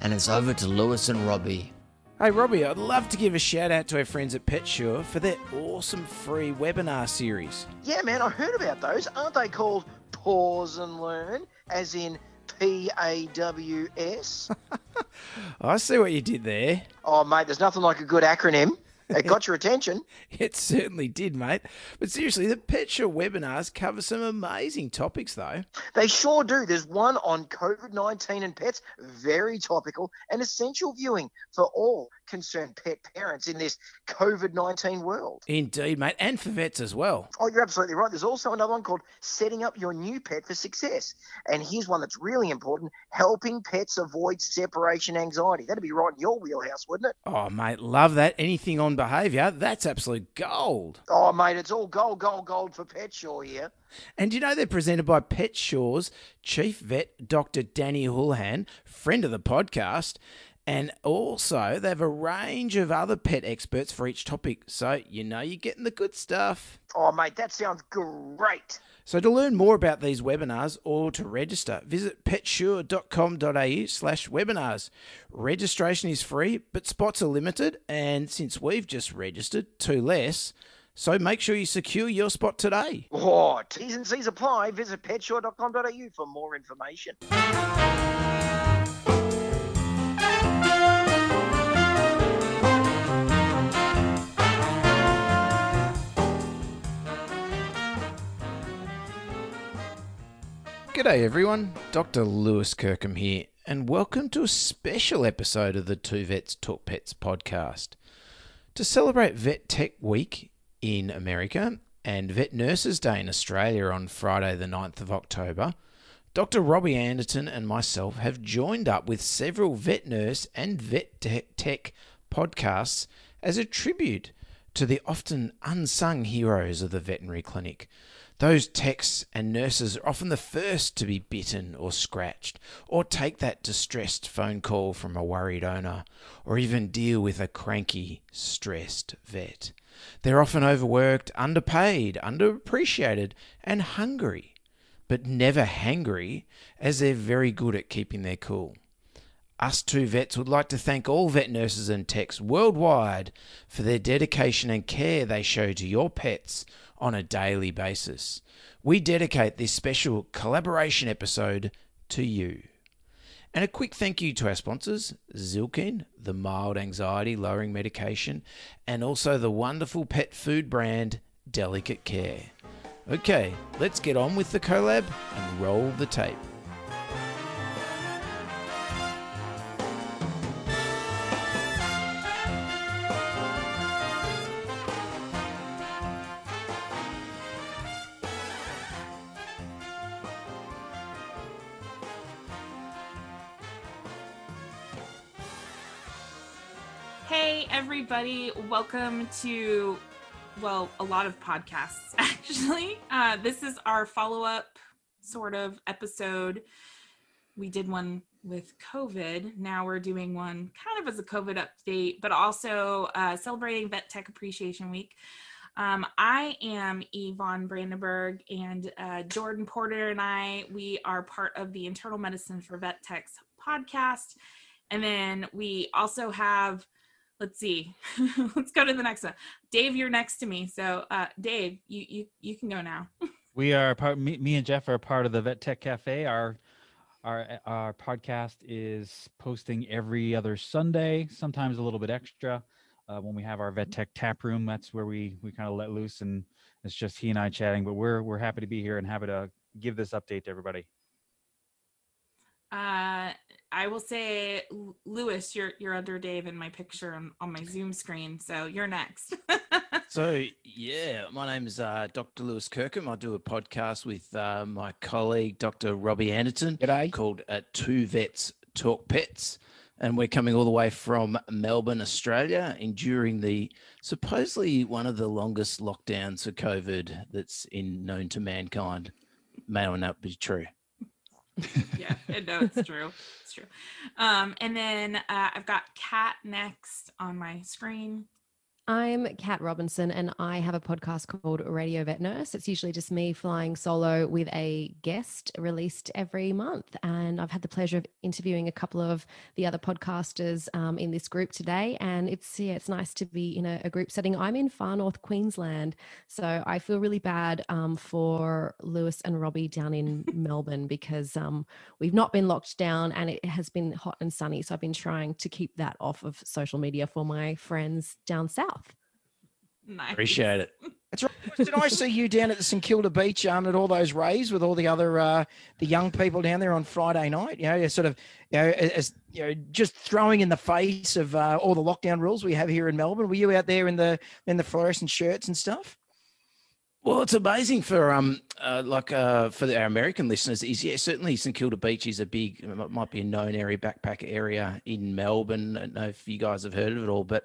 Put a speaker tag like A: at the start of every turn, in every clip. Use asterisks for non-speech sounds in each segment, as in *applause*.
A: and it's over to Lewis and Robbie.
B: Hey Robbie, I'd love to give a shout out to our friends at PetSure for their awesome free webinar series.
C: Yeah, man, I heard about those. Aren't they called Paws and Learn, as in P A W S? *laughs*
B: I see what you did there.
C: Oh, mate, there's nothing like a good acronym. It got your attention. *laughs*
B: It certainly did, mate. But seriously, the PetSure webinars cover some amazing topics, though.
C: They sure do. There's one on COVID 19 and pets, very topical and essential viewing for all concerned pet parents in this COVID 19 world.
B: Indeed, mate, and for vets as well.
C: Oh, you're absolutely right. There's also another one called Setting Up Your New Pet for Success. And here's one that's really important helping pets avoid separation anxiety. That'd be right in your wheelhouse, wouldn't it?
B: Oh, mate, love that. Anything on behaviour, that's absolute gold.
C: Oh, mate, it's all gold, gold, gold for PetSure here.
B: And you know they're presented by PetSure's chief vet, Dr. Danny Houlihan, friend of the podcast. And also, they have a range of other pet experts for each topic. So, you know, you're getting the good stuff.
C: Oh, mate, that sounds great.
B: So, to learn more about these webinars or to register, visit petsure.com.au slash webinars. Registration is free, but spots are limited. And since we've just registered, two less. So, make sure you secure your spot today.
C: Oh, T's and C's apply. Visit petsure.com.au for more information.
B: G'day everyone, Dr. Lewis Kirkham here, and welcome to a special episode of the Two Vets Talk Pets podcast. To celebrate Vet Tech Week in America and Vet Nurses Day in Australia on Friday, the 9th of October, Dr. Robbie Anderton and myself have joined up with several vet nurse and vet tech podcasts as a tribute to the often unsung heroes of the veterinary clinic. Those techs and nurses are often the first to be bitten or scratched, or take that distressed phone call from a worried owner, or even deal with a cranky, stressed vet. They're often overworked, underpaid, underappreciated, and hungry, but never hangry, as they're very good at keeping their cool. Us two vets would like to thank all vet nurses and techs worldwide for their dedication and care they show to your pets on a daily basis. We dedicate this special collaboration episode to you. And a quick thank you to our sponsors, Zylkene, the mild anxiety lowering medication, and also the wonderful pet food brand, Delicate Care. Okay, let's get on with the collab and roll the tape.
D: Everybody. Welcome to, well, a lot of podcasts, *laughs* actually. Uh, this is our follow up sort of episode. We did one with COVID. Now we're doing one kind of as a COVID update, but also uh, celebrating Vet Tech Appreciation Week. Um, I am Yvonne Brandenburg, and uh, Jordan Porter and I, we are part of the Internal Medicine for Vet Techs podcast. And then we also have let's see *laughs* let's go to the next one dave you're next to me so uh dave you you you can go now *laughs*
E: We are part. Me, me and Jeff are part of the Vet Tech Cafe. Our our our podcast is posting every other Sunday, sometimes a little bit extra. Uh, when we have our Vet Tech tap room, that's where we we kind of let loose, and it's just he and I chatting. But we're we're happy to be here and happy to give this update to everybody.
D: uh i will say lewis you're you're under dave in my picture on, on my zoom screen so you're next *laughs*
B: So, yeah, my name is uh, Dr. Lewis Kirkham. I do a podcast with uh, my colleague, Dr. Robbie Anderton,
E: G'day.
B: called uh, Two Vets Talk Pets. And we're coming all the way from Melbourne, Australia, enduring the supposedly one of the longest lockdowns for COVID that's in known to mankind. May or not be true. *laughs*
D: yeah, no, it's true. It's true. Um, and then uh, I've got Kat next on my screen.
F: I'm Kat Robinson, and I have a podcast called Radio Vet Nurse. It's usually just me flying solo with a guest released every month. And I've had the pleasure of interviewing a couple of the other podcasters um, in this group today. And it's yeah, it's nice to be in a, a, group setting. I'm in far north Queensland, so I feel really bad um, for Lewis and Robbie down in *laughs* Melbourne because um, we've not been locked down and it has been hot and sunny. So I've been trying to keep that off of social media for my friends down south.
D: Nice.
B: Appreciate it.
G: That's right. Did I see you down at the St Kilda beach um, at all those rays with all the other uh, the young people down there on Friday night? You know, sort of you know, as you know, just throwing in the face of uh, all the lockdown rules we have here in Melbourne. Were you out there in the in the fluorescent shirts and stuff?
B: Well, it's amazing for um uh, like uh for our American listeners. Is yeah, certainly St Kilda Beach is a big, might be a known area, backpack area in Melbourne. I don't know if you guys have heard of it all, but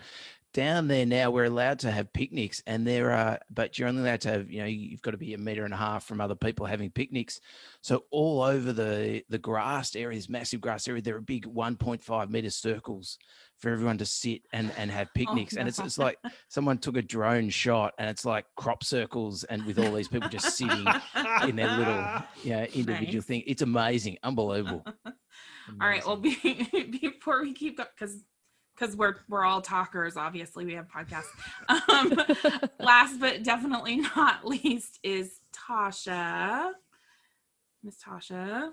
B: down there now we're allowed to have picnics and there are but you're only allowed to have you know you've got to be a meter and a half from other people having picnics so all over the the grassed areas massive grass area there are big 1.5 meter circles for everyone to sit and and have *laughs* oh, picnics oh, and it's, it's like someone took a drone shot and it's like crop circles and with all these people just sitting in their little *laughs* you know individual nice. thing it's amazing unbelievable
D: Amazing. *laughs* All right. Well, be, before we keep up, because because we're we're all talkers obviously we have podcasts. Um, *laughs* last but definitely not least is tasha. Miss tasha.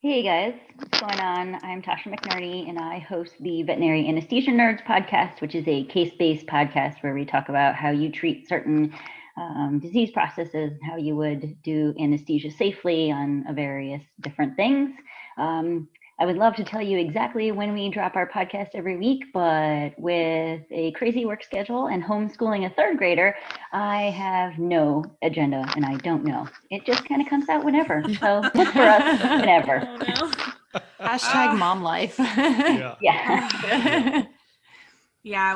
H: Hey guys. What's going on? I'm tasha mcnerney and i host the veterinary anesthesia nerds podcast which is a case-based podcast where we talk about how you treat certain um, disease processes how you would do anesthesia safely on various different things. Um, I would love to tell you exactly when we drop our podcast every week, but with a crazy work schedule and homeschooling a third grader, I have no agenda and I don't know. It just kind of comes out whenever. So look for us *laughs* whenever. Oh,
I: no. Hashtag mom life.
H: yeah. *laughs*
D: yeah. *laughs* Yeah,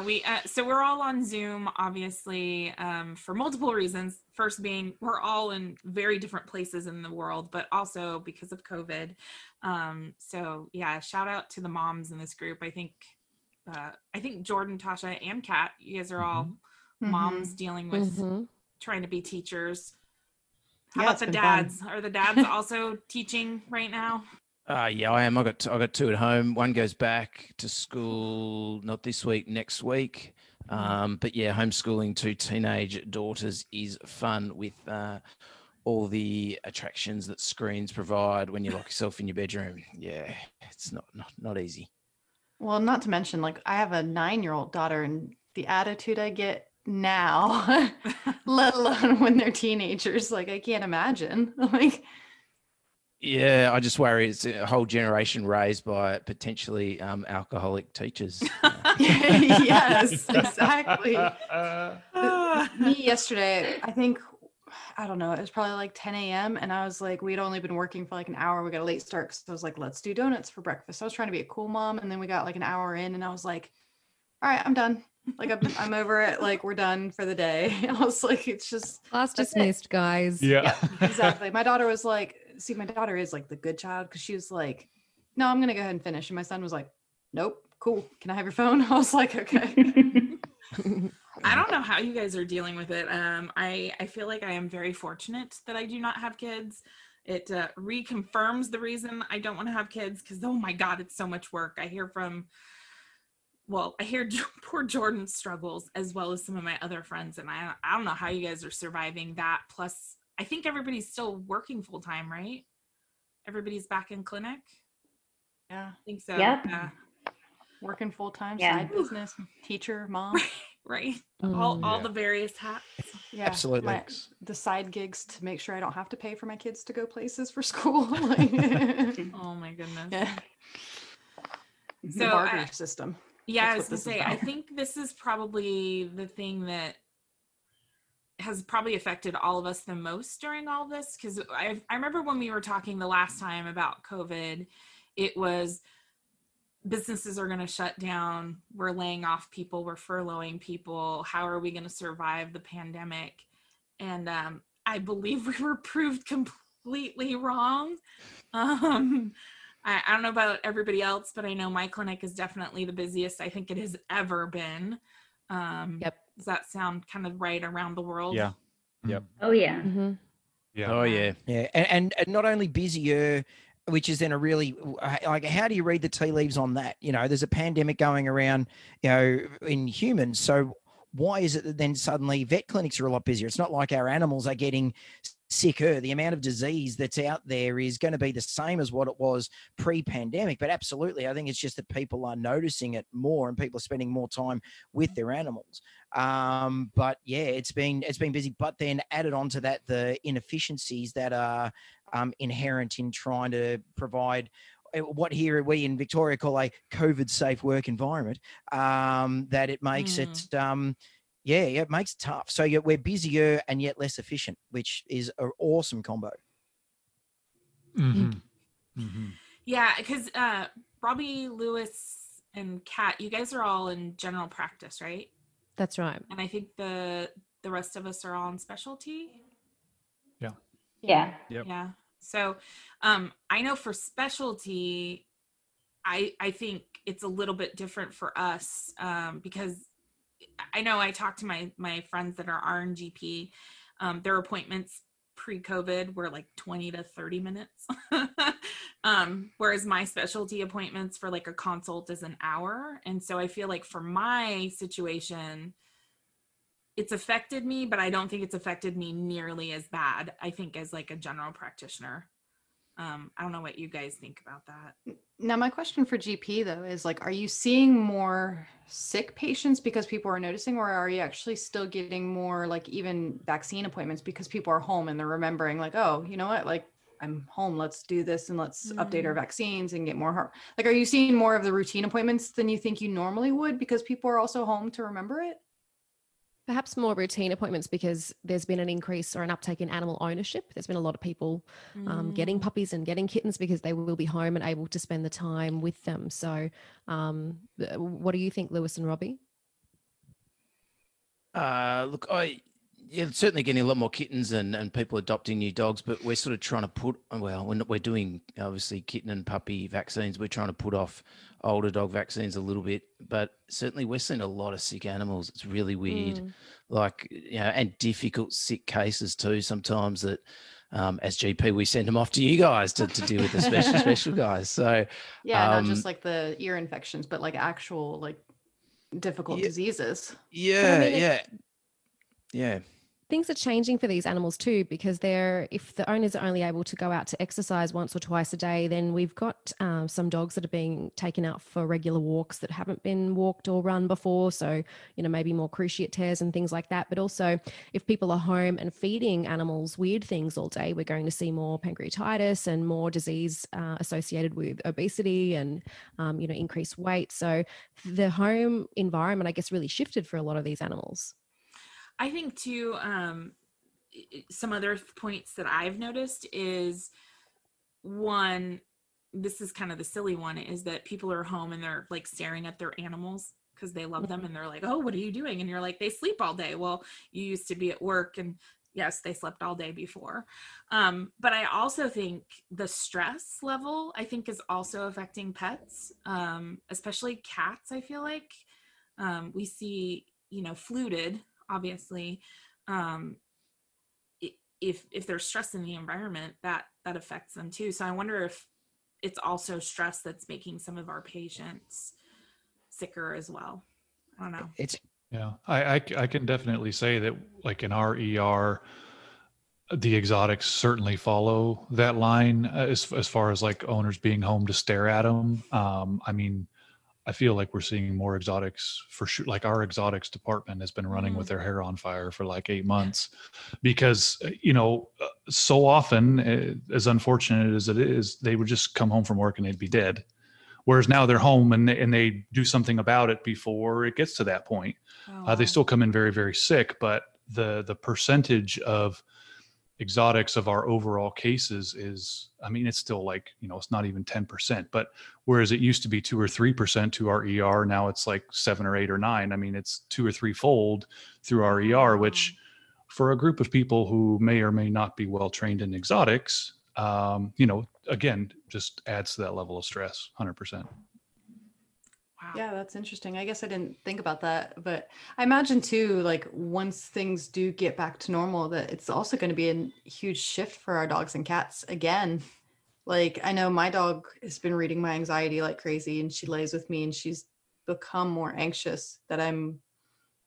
D: we uh, so we're all on Zoom, obviously, um, for multiple reasons. First, being we're all in very different places in the world, but also because of COVID. Um, so yeah, shout out to the moms in this group. I think, uh, I think Jordan, Tasha, and Kat, you guys are all mm-hmm. moms mm-hmm. dealing with mm-hmm. trying to be teachers. How yeah, about the dads? Fun. Are the dads also teaching right now?
B: Uh, yeah, I am. I got I got two at home. One goes back to school not this week, next week. Mm-hmm. Um, but yeah, homeschooling two teenage daughters is fun with uh, all the attractions that screens provide when you lock yourself in your bedroom. Yeah, it's not not not easy.
I: Well, not to mention, like I have a nine-year-old daughter, and the attitude I get now, *laughs* let alone when they're teenagers, like I can't imagine. *laughs* Like
B: yeah, I just worry it's a whole generation raised by potentially um, alcoholic teachers. *laughs*
I: yes, exactly. *laughs* Me yesterday, I think, I don't know, it was probably like 10 a.m. And I was like, we'd only been working for like an hour. We got a late start. So I was like, let's do donuts for breakfast. I was trying to be a cool mom. And then we got like an hour in and I was like, all right, I'm done. Like I'm, I'm over it. Like we're done for the day. *laughs* I was like, it's just
F: class dismissed, guys.
B: Yeah.
I: yeah, exactly. My daughter was like, see, my daughter is like the good child because she was like, no, I'm gonna go ahead and finish. And my son was like, nope, cool. Can I have your phone? *laughs* I was like, okay. *laughs*
D: I don't know how you guys are dealing with it. Um, I I feel like I am very fortunate that I do not have kids. It uh, reconfirms the reason I don't want to have kids because oh my god, it's so much work. I hear from well, I hear *laughs* poor Jordan struggles as well as some of my other friends, and I I don't know how you guys are surviving that. Plus, I think everybody's still working full time, right? Everybody's back in clinic.
I: Yeah,
D: I think so.
H: Yep.
D: Yeah.
I: Working full time, yeah. side business, teacher, mom. *laughs*
D: right. Mm, all all the various hats.
G: Yeah. Absolutely.
I: My, the side gigs to make sure I don't have to pay for my kids to go places for school. *laughs* *laughs*
D: oh my goodness.
I: Yeah. So, the barter uh, system.
D: Yeah, That's I was gonna say, I think this is probably the thing that has probably affected all of us the most during all this because I, I remember when we were talking the last time about covid it was businesses are going to shut down. We're laying off people. We're furloughing people. How are we going to survive the pandemic? And um, I believe *laughs* we were proved completely wrong. *laughs* Um, I, I don't know about everybody else, but I know my clinic is definitely the busiest I think it has ever been. Um,
F: Yep.
D: Does that sound kind of right around the world?
E: Yeah. Yep.
H: Oh yeah.
F: hmm
E: Yeah.
B: Oh yeah.
G: Yeah, and, and, and not only busier, which is then a really like how do you read the tea leaves on that? You know, there's a pandemic going around, you know, in humans. So why is it that then suddenly vet clinics are a lot busier? It's not like our animals are getting sicker. The amount of disease that's out there is going to be the same as what it was pre-pandemic. But absolutely, I think it's just that people are noticing it more and people are spending more time with their animals. Um, but yeah, it's been it's been busy. But then added on to that the inefficiencies that are um, inherent in trying to provide uh, what here we in Victoria call a COVID safe work environment. Um, that it makes it um, yeah, yeah, it makes it tough. So yeah, we're busier and yet less efficient, which is an awesome combo.
J: Mhm. Mhm.
D: Yeah, because uh, Robbie, Lewis, and Kat, you guys are all in general practice, right?
F: That's right.
D: And I think the the rest of us are all in specialty.
H: Yeah.
E: Yep.
D: Yeah. So um I know for specialty, I I think it's a little bit different for us um because I know I talked to my my friends that are RNGP, um, their appointments pre-COVID were like 20 to 30 minutes. *laughs* um, whereas my specialty appointments for like a consult is an hour. And so I feel like for my situation, it's affected me, but I don't think it's affected me nearly as bad, I think, as like a general practitioner. Um, I don't know what you guys think about that.
I: Now, my question for GP though is like, are you seeing more sick patients because people are noticing, or are you actually still getting more like even vaccine appointments because people are home and they're remembering, like, oh, you know what, like I'm home, let's do this and let's update our vaccines and get more. har- Like, are you seeing more of the routine appointments than you think you normally would because people are also home to remember it?
F: Perhaps more routine appointments because there's been an increase or an uptake in animal ownership. There's been a lot of people um, getting
D: Mm.
F: puppies and getting kittens because they will be home and able to spend the time with them. So, um, what do you think, Lewis and Robbie?
B: Uh, look, I yeah, certainly getting a lot more kittens and, and people adopting new dogs, but we're sort of trying to put well, we're, not, we're doing obviously kitten and puppy vaccines. We're trying to put off older dog vaccines a little bit, but certainly we're seeing a lot of sick animals. It's really weird,
F: Mm.
B: like you know, and difficult sick cases too. Sometimes that. Um, as GP, we send them off to you guys to, to deal with the special *laughs* special guys. So
I: Yeah, not
B: Um,
I: just like the ear infections, but like actual like difficult
B: Yeah.
I: diseases.
B: yeah,
F: mean, it-
B: yeah, yeah.
F: Things are changing for these animals too because they're if the owners are only able to go out to exercise once or twice a day then we've got um, some dogs that are being taken out for regular walks that haven't been walked or run before. So you know maybe more cruciate tears and things like that. But also if people are home and feeding animals weird things all day we're going to see more pancreatitis and more disease uh, associated with obesity and um, you know increased weight. So the home environment i guess really shifted for a lot of these animals
D: I think too, um, some other points that I've noticed is one, this is kind of the silly one, is that people are home and they're like staring at their animals because they love them and they're like, oh, what are you doing? And you're like, they sleep all day. Well, you used to be at work and yes, they slept all day before. Um, but I also think the stress level, I think, is also affecting pets, um, especially cats, I feel like. Um, we see, you know, FLUTD, obviously. Um, if if there's stress in the environment, that that affects them too. So I wonder if it's also stress that's making some of our patients sicker as well. I don't know.
G: It's
J: Yeah, I I can definitely say that like in our ER, the exotics certainly follow that line uh, as as far as like owners being home to stare at them. Um, I mean, I feel like we're seeing more exotics for sure. Like our exotics department has been running with their hair on fire for like eight months, because uh, you know, uh, so often, uh, as unfortunate as it is, they would just come home from work and they'd be dead. Whereas now they're home and they, and they do something about it before it gets to that point.
D: Oh,
J: Uh, they still come in very very sick, but the the percentage of exotics of our overall cases is i mean it's still like you know it's not even 10% but whereas it used to be 2 or 3% to our er now it's like 7 or 8 or 9 i mean it's two or three fold through our er which for a group of people who may or may not be well trained in exotics um, you know again just adds to that level of stress 100%
I: Yeah, that's interesting. I guess I didn't think about that, but I imagine too, like once things do get back to normal, that it's also going to be a huge shift for our dogs and cats again. Like I know my dog has been reading my anxiety like crazy, and she lays with me, and she's become more anxious. That I'm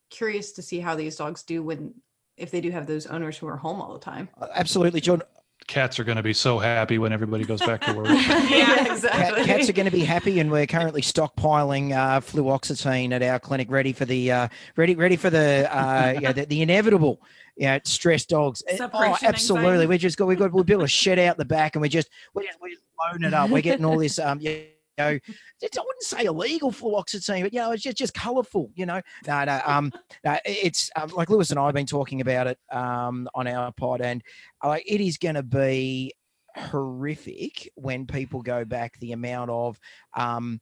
I: curious to see how these dogs do when if they do have those owners who are home all the time.
G: Absolutely, John.
J: Cats are going to be so happy when everybody goes back to work *laughs*
I: yeah,
G: Kat,
I: exactly.
G: cats are going to be happy, and we're currently stockpiling uh, fluoxetine at our clinic, ready for the uh, ready ready for the uh, you know, the, the inevitable. Yeah, stress dogs. Eh, Oh, absolutely.
D: anxiety.
G: We just got we got we built a shed out the back, and we just we just we just loading it up. We're getting all this um you know, it's, I wouldn't say illegal fluoxetine, but you know, it's just just colourful. You know, no, no, um, no, it's um, like Lewis and I have been talking about it um on our pod, and uh, it is going to be horrific when people go back. The amount of um,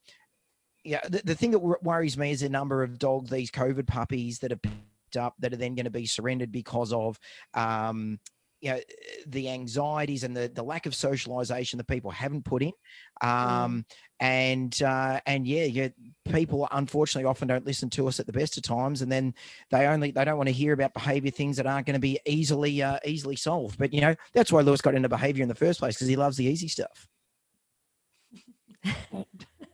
G: yeah, the, the thing that worries me is the number of dog these COVID puppies that are picked up that are then going to be surrendered because of um, you know the anxieties and the the lack of socialization that people haven't put in um and uh and yeah yeah people unfortunately often don't listen to us at the best of times and then they only they don't want to hear about behavior things that aren't going to be easily uh easily solved but you know that's why lewis got into behavior in the first place because he loves the easy stuff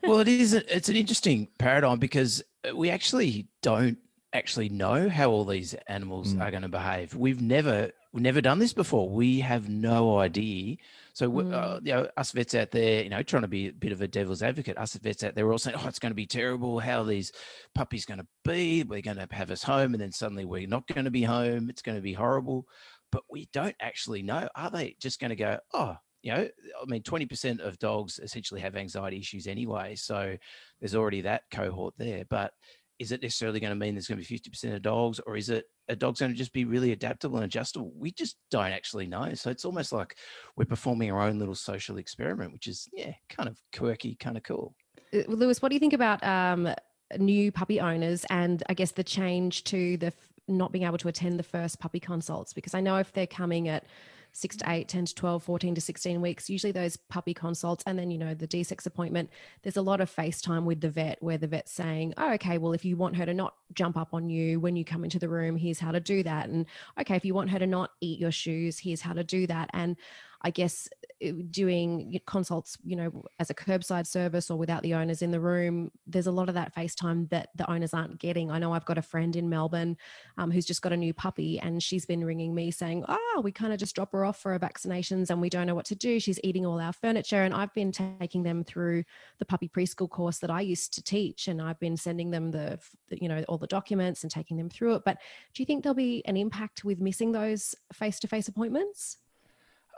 B: well, it is. a- It's an interesting paradigm because we actually don't actually know how all these animals
G: Mm.
B: are going to behave. We've never we've never done this before. We have no idea. So, w uh, you know, us vets out there, you know, trying to be a bit of a devil's advocate. Us vets out there, we're all saying, "Oh, it's going to be terrible. How are these puppies going to be? We're going to have us home, and then suddenly we're not going to be home. It's going to be horrible." But we don't actually know. Are they just going to go? Oh, you know, I mean, 20% of dogs essentially have anxiety issues anyway. So there's already that cohort there. But is it necessarily going to mean there's going to be 50% of dogs, or is it a dog's going to just be really adaptable and adjustable? We just don't actually know. So it's almost like we're performing our own little social experiment, which is, yeah, kind of quirky, kind of cool.
F: Uh, Lewis, what do you think about um, new puppy owners and I guess the change to the not being able to attend the first puppy consults? Because I know if they're coming at six to eight, 10 to 12, 14 to 16 weeks, usually those puppy consults and then, you know, the desex appointment, there's a lot of FaceTime with the vet where the vet's saying, oh, okay, well, if you want her to not jump up on you when you come into the room, here's how to do that. And okay, if you want her to not eat your shoes, here's how to do that. And I guess uh, doing consults, you know, as a curbside service or without the owners in the room, there's a lot of that FaceTime that the owners aren't getting. I know I've got a friend in Melbourne um, who's just got a new puppy and she's been ringing me saying, oh, we kind of just drop her off for her vaccinations and we don't know what to do. She's eating all our furniture. And I've been taking them through the puppy preschool course that I used to teach. And I've been sending them the, you know, all the documents and taking them through it. But do you think there'll be an impact with missing those face to face appointments?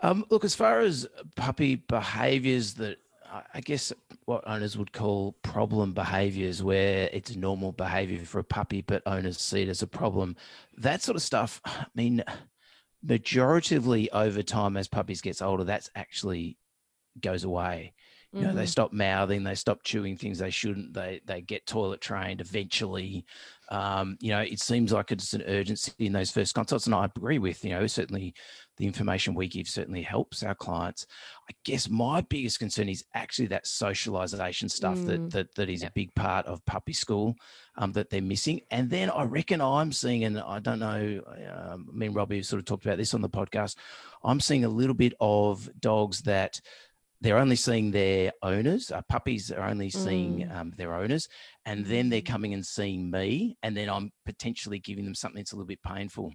B: Um, look, as far as puppy behaviors that I- guess what owners would call problem behaviors, where it's normal behavior for a puppy, but owners see it as a problem, that sort of stuff. I mean, majoritively over time, as puppies gets older, that's actually goes away. You know, they
F: Mhm.
B: stop mouthing, they stop chewing things they shouldn't. They they get toilet trained eventually. Um, you know, it seems like it's an urgency in those first consults, and I agree with. You know, certainly the information we give certainly helps our clients. I guess my biggest concern is actually that socialization stuff
F: Mm.
B: that that that is a big part of puppy school um, that they're missing. And then I reckon I'm seeing, and I don't know, um, me and Robbie have sort of talked about this on the podcast. I'm seeing a little bit of dogs that they're only seeing their owners. Uh, puppies are only seeing
F: Mm.
B: um, their owners, and then they're coming and seeing me, and then I'm potentially giving them something that's a little bit painful.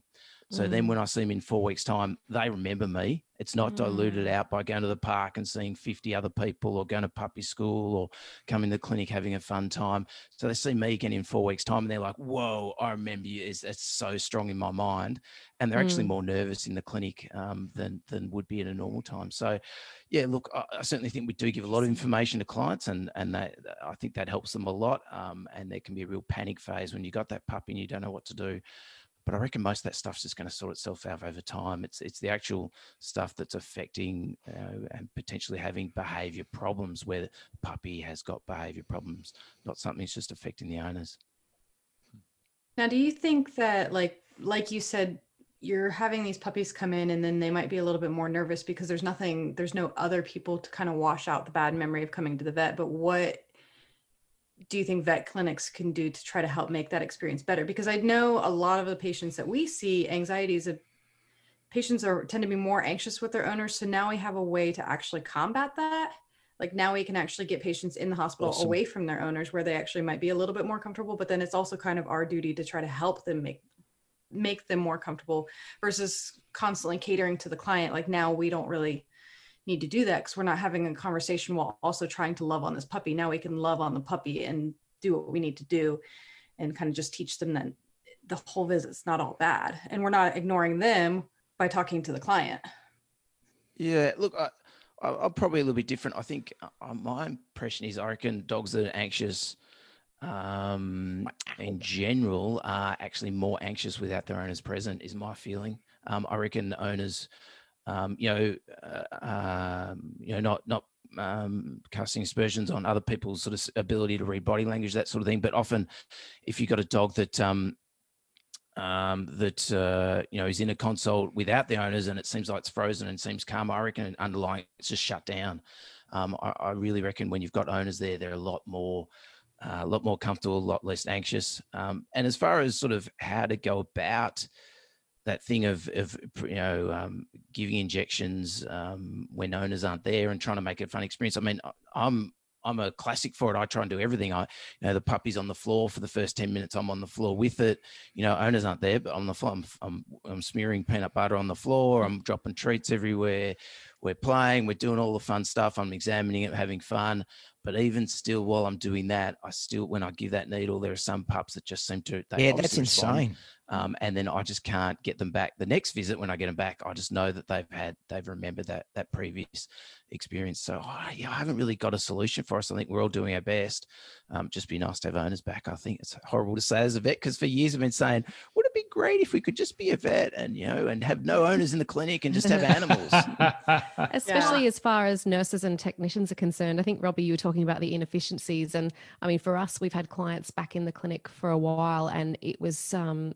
B: So then
F: Mm.
B: when I see them in four weeks' time, they remember me. It's not diluted
F: Mm.
B: out by going to the park and seeing 50 other people or going to puppy school or coming to the clinic having a fun time. So they see me again in four weeks' time and they're like, whoa, I remember you. It's, it's so strong in my mind. And they're actually
F: Mm.
B: more nervous in the clinic um, than, than would be at a normal time. So yeah, look, I, I certainly think we do give a lot of information to clients and, and that, I think that helps them a lot. Um, and there can be a real panic phase when you got that puppy and you don't know what to do. But I reckon most of that stuff's just going to sort itself out over time. It's it's the actual stuff that's affecting uh, and potentially having behaviour problems where the puppy has got behaviour problems, not something that's just affecting the owners.
I: Now, do you think that, like, like you said, you're having these puppies come in and then they might be a little bit more nervous because there's nothing, there's no other people to kind of wash out the bad memory of coming to the vet. But what do you think vet clinics can do to try to help make that experience better? Because I know a lot of the patients that we see, anxieties of patients are tend to be more anxious with their owners. So now we have a way to actually combat that. Like now we can actually get patients in the hospital
B: Awesome.
I: away from their owners where they actually might be a little bit more comfortable, but then it's also kind of our duty to try to help them make make them more comfortable versus constantly catering to the client. Like now we don't really need to do that because we're not having a conversation while also trying to love on this puppy. Now we can love on the puppy and do what we need to do and kind of just teach them that the whole visit's not all bad. And we're not ignoring them by talking to the client.
B: Yeah, look, I, I'm probably a little bit different. I think uh, my impression is I reckon dogs that are anxious um, in general are actually more anxious without their owners present, is my feeling. Um, I reckon owners, um, you know, uh, um, you know, not not um, casting aspersions on other people's sort of ability to read body language, that sort of thing. But often, if you've got a dog that um, um, that uh, you know is in a consult without the owners and it seems like it's frozen and seems calm. I reckon underlying it's just shut down. Um, I, I really reckon when you've got owners there, they're a lot more, uh, a lot more comfortable, a lot less anxious. Um, and as far as sort of how to go about that thing of, of you know um, giving injections um, when owners aren't there and trying to make it a fun experience. I mean, I'm I'm a classic for it. I try and do everything. I, you know, the puppy's on the floor for the first 10 minutes. I'm on the floor with it. You know, owners aren't there, but on the floor, I'm, I'm, I'm smearing peanut butter on the floor. I'm dropping treats everywhere. We're playing, we're doing all the fun stuff. I'm examining it, having fun. But even still, while I'm doing that, I still, when I give that needle, there are some pups that just seem to,
G: yeah, that's
B: respond.
G: insane.
B: Um, and then I just can't get them back. The next visit, when I get them back, I just know that they've had, they've remembered that that previous experience. So oh, yeah, I haven't really got a solution for us. I think we're all doing our best. Um, just be nice to have owners back. I think it's horrible to say as a vet because for years I've been saying, would it be great if we could just be a vet and you know and have no owners in the clinic and just have *laughs* animals? *laughs*
F: especially as far as nurses and technicians are concerned. I think Robbie, you were talking about the inefficiencies, and I mean, for us, we've had clients back in the clinic for a while, and it was um,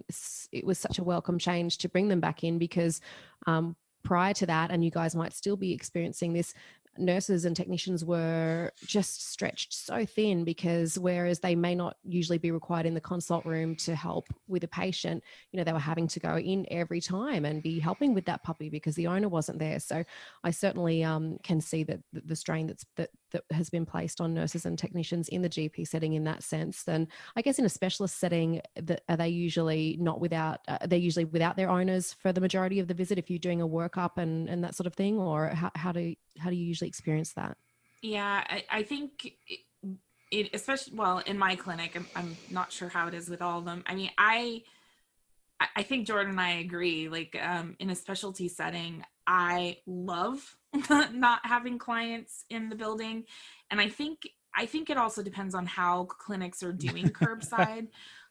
F: it was such a welcome change to bring them back in because um, prior to that, and you guys might still be experiencing this. Nurses and technicians were just stretched so thin because whereas they may not usually be required in the consult room to help with a patient, you know, they were having to go in every time and be helping with that puppy because the owner wasn't there. So I certainly um, can see that the, the strain that's that, that has been placed on nurses and technicians in the GP setting in that sense. Then I guess in a specialist setting, that are they usually not without? Uh, they're usually without their owners for the majority of the visit if you're doing a workup and and that sort of thing, or how, how do how do you usually experience that?
D: Yeah, I, I think it, it, especially well in my clinic. I'm, I'm not sure how it is with all of them. I mean, I I- I think Jordan and I agree. Like um, in a specialty setting, I love *laughs* not having clients in the building, and I think I think it also depends on how clinics are doing *laughs* curbside.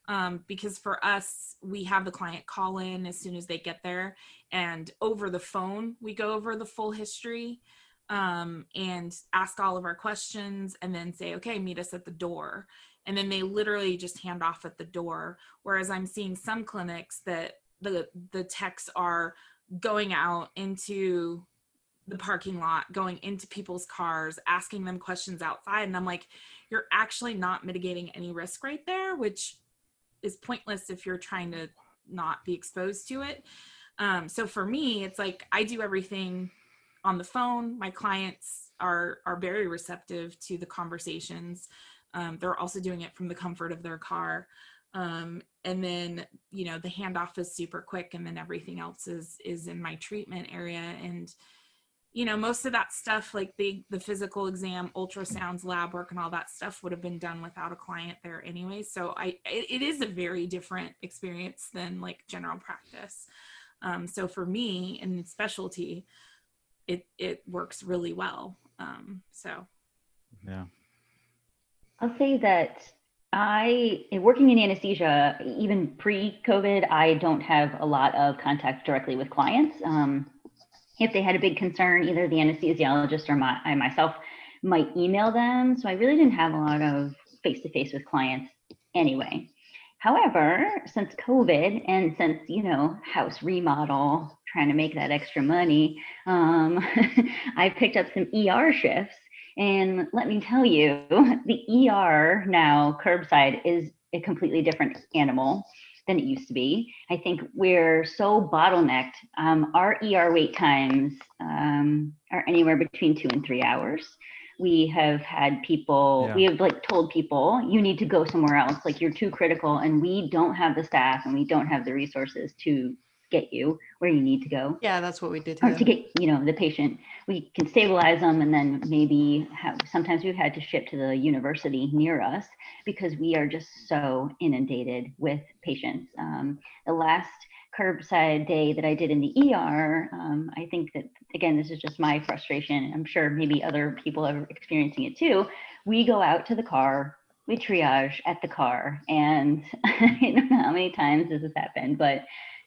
D: Um, because for us, we have the client call in as soon as they get there, and over the phone, we go over the full history um, and ask all of our questions, and then say, okay, meet us at the door and then they literally just hand off at the door whereas i'm seeing some clinics that the the techs are going out into the parking lot going into people's cars asking them questions outside and i'm like you're actually not mitigating any risk right there which is pointless if you're trying to not be exposed to it. Um, so for me it's like i do everything on the phone. My clients are are very receptive to the conversations. Um, they're also doing it from the comfort of their car. Um, and then you know the handoff is super quick and then everything else is is in my treatment area and you know most of that stuff like the the physical exam ultrasounds lab work and all that stuff would have been done without a client there anyway so i it, it is a very different experience than like general practice um, so for me in specialty it it works really well um, so
E: Yeah.
H: I'll say that I, working in anesthesia, even pre-COVID, I don't have a lot of contact directly with clients. Um, if they had a big concern, either the anesthesiologist or my, I myself might email them. So I really didn't have a lot of face-to-face with clients anyway. However, since COVID and since, you know, house remodel, trying to make that extra money, um, *laughs* I picked up some ER shifts. And let me tell you, the ER now, curbside, is a completely different animal than it used to be. I think we're so bottlenecked. Um, our ER wait times um, are anywhere between two and three hours we have had people yeah. we have like told people you need to go somewhere else like you're too critical and we don't have the staff and we don't have the resources to get you where you need to go
I: yeah that's what we did
H: to, to get you know the patient we can stabilize them and then maybe have sometimes we've had to ship to the university near us because we are just so inundated with patients um, the last curbside day that I did in the ER, um, I think that, again, this is just my frustration. I'm sure maybe other people are experiencing it too. We go out to the car, we triage at the car, and *laughs* I don't know how many times this has happened, but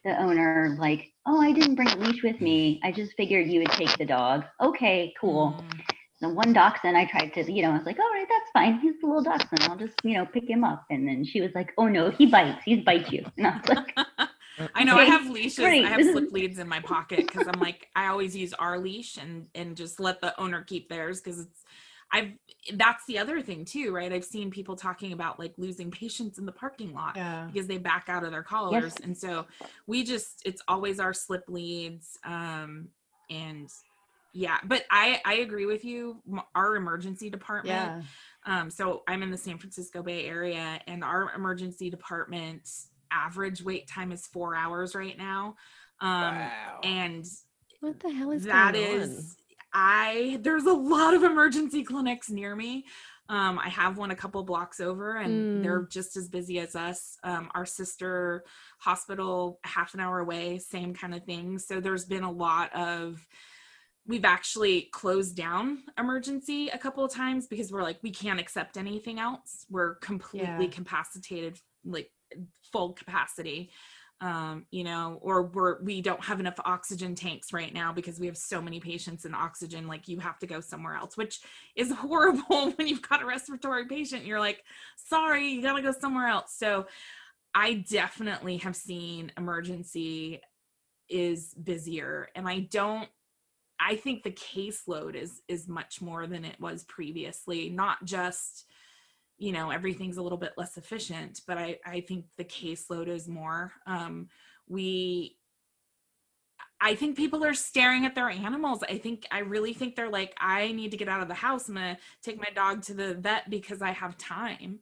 H: the owner, like, oh, I didn't bring a leash with me. I just figured you would take the dog. Okay, cool. Mm. The one dachshund I tried to, you know, I was like, all right, that's fine. He's the little dachshund. I'll just, you know, pick him up. And then she was like, oh no, he bites. He's bite you. And I was like, *laughs*
D: I know I have leashes. Great. I have *laughs* slip leads in my pocket because I'm like I always use our leash and and just let the owner keep theirs because it's I've that's the other thing too, right? I've seen people talking about like losing patients in the parking lot yeah. because they back out of their collars. Yes. And so we just it's always our slip leads. Um and yeah, but I I agree with you. Our emergency department. Yeah. Um, so I'm in the San Francisco Bay Area and our emergency department average wait time is four hours right now. Um, wow. And
F: what the hell is
D: that? Is I there's a lot of emergency clinics near me. Um, I have one a couple blocks over, and mm. they're just as busy as us. Um, our sister hospital, half an hour away, same kind of thing. So there's been a lot of we've actually closed down emergency a couple of times because we're like we can't accept anything else we're completely yeah. capacitated like full capacity um, you know, or we're we don't have enough oxygen tanks right now because we have so many patients in oxygen, like you have to go somewhere else, which is *laughs* horrible when you've got a respiratory patient. You're like, sorry, you gotta go somewhere else. So I definitely have seen emergency is busier and I don't I think the caseload is is much more than it was previously, not just you know everything's a little bit less efficient but i i think the caseload is more um we I think people are staring at their animals. I think I really think they're like, I need to get out of the house. I'm gonna take my dog to the vet because I have time.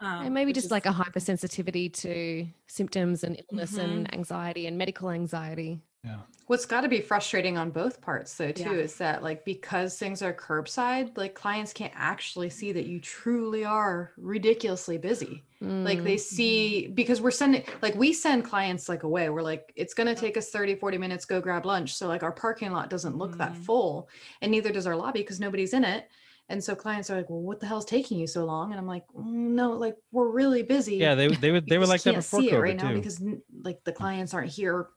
F: Um, and maybe just is, like a hypersensitivity to symptoms and illness mm-hmm. and anxiety and medical anxiety.
I: Yeah. What's got to be frustrating on both parts though too yeah. is that like because things are curbside, like clients can't actually see that you truly are ridiculously busy. Mm. Like they see mm-hmm. because we're sending like we send clients like away. We're like it's going to take us 30 40 minutes go grab lunch. So like our parking lot doesn't look mm. that full and neither does our lobby because nobody's in it. And so clients are like, "Well, what the hell's taking you so long?" And I'm like, mm, "No, like we're really busy."
E: Yeah, they they would they were like that before see COVID it right now
I: because like the clients aren't here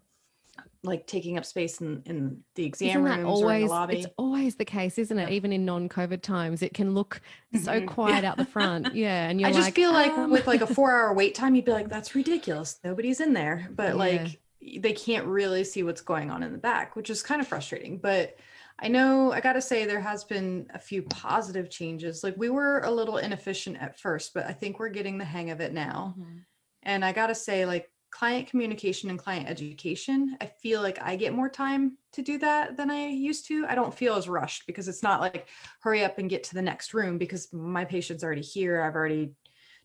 I: like taking up space in, in the exam
F: isn't
I: rooms
F: always,
I: or in the lobby.
F: It's always the case, isn't it? Yeah. Even in non-COVID times, it can look so mm-hmm. *laughs* quiet out the front. *laughs* Yeah, and you're. I
I: just
F: like,
I: feel like um... with like a four-hour wait time, you'd be like, "That's ridiculous. Nobody's in there." *laughs* But yeah. like, they can't really see what's going on in the back, which is kind of frustrating. But I know I got to say there has been a few positive changes. Like we were a little inefficient at first, but I think we're getting the hang of it now. Mm-hmm. And I got to say, like client communication and client education, I feel like I get more time to do that than I used to. I don't feel as rushed because it's not like hurry up and get to the next room because my patient's already here. I've already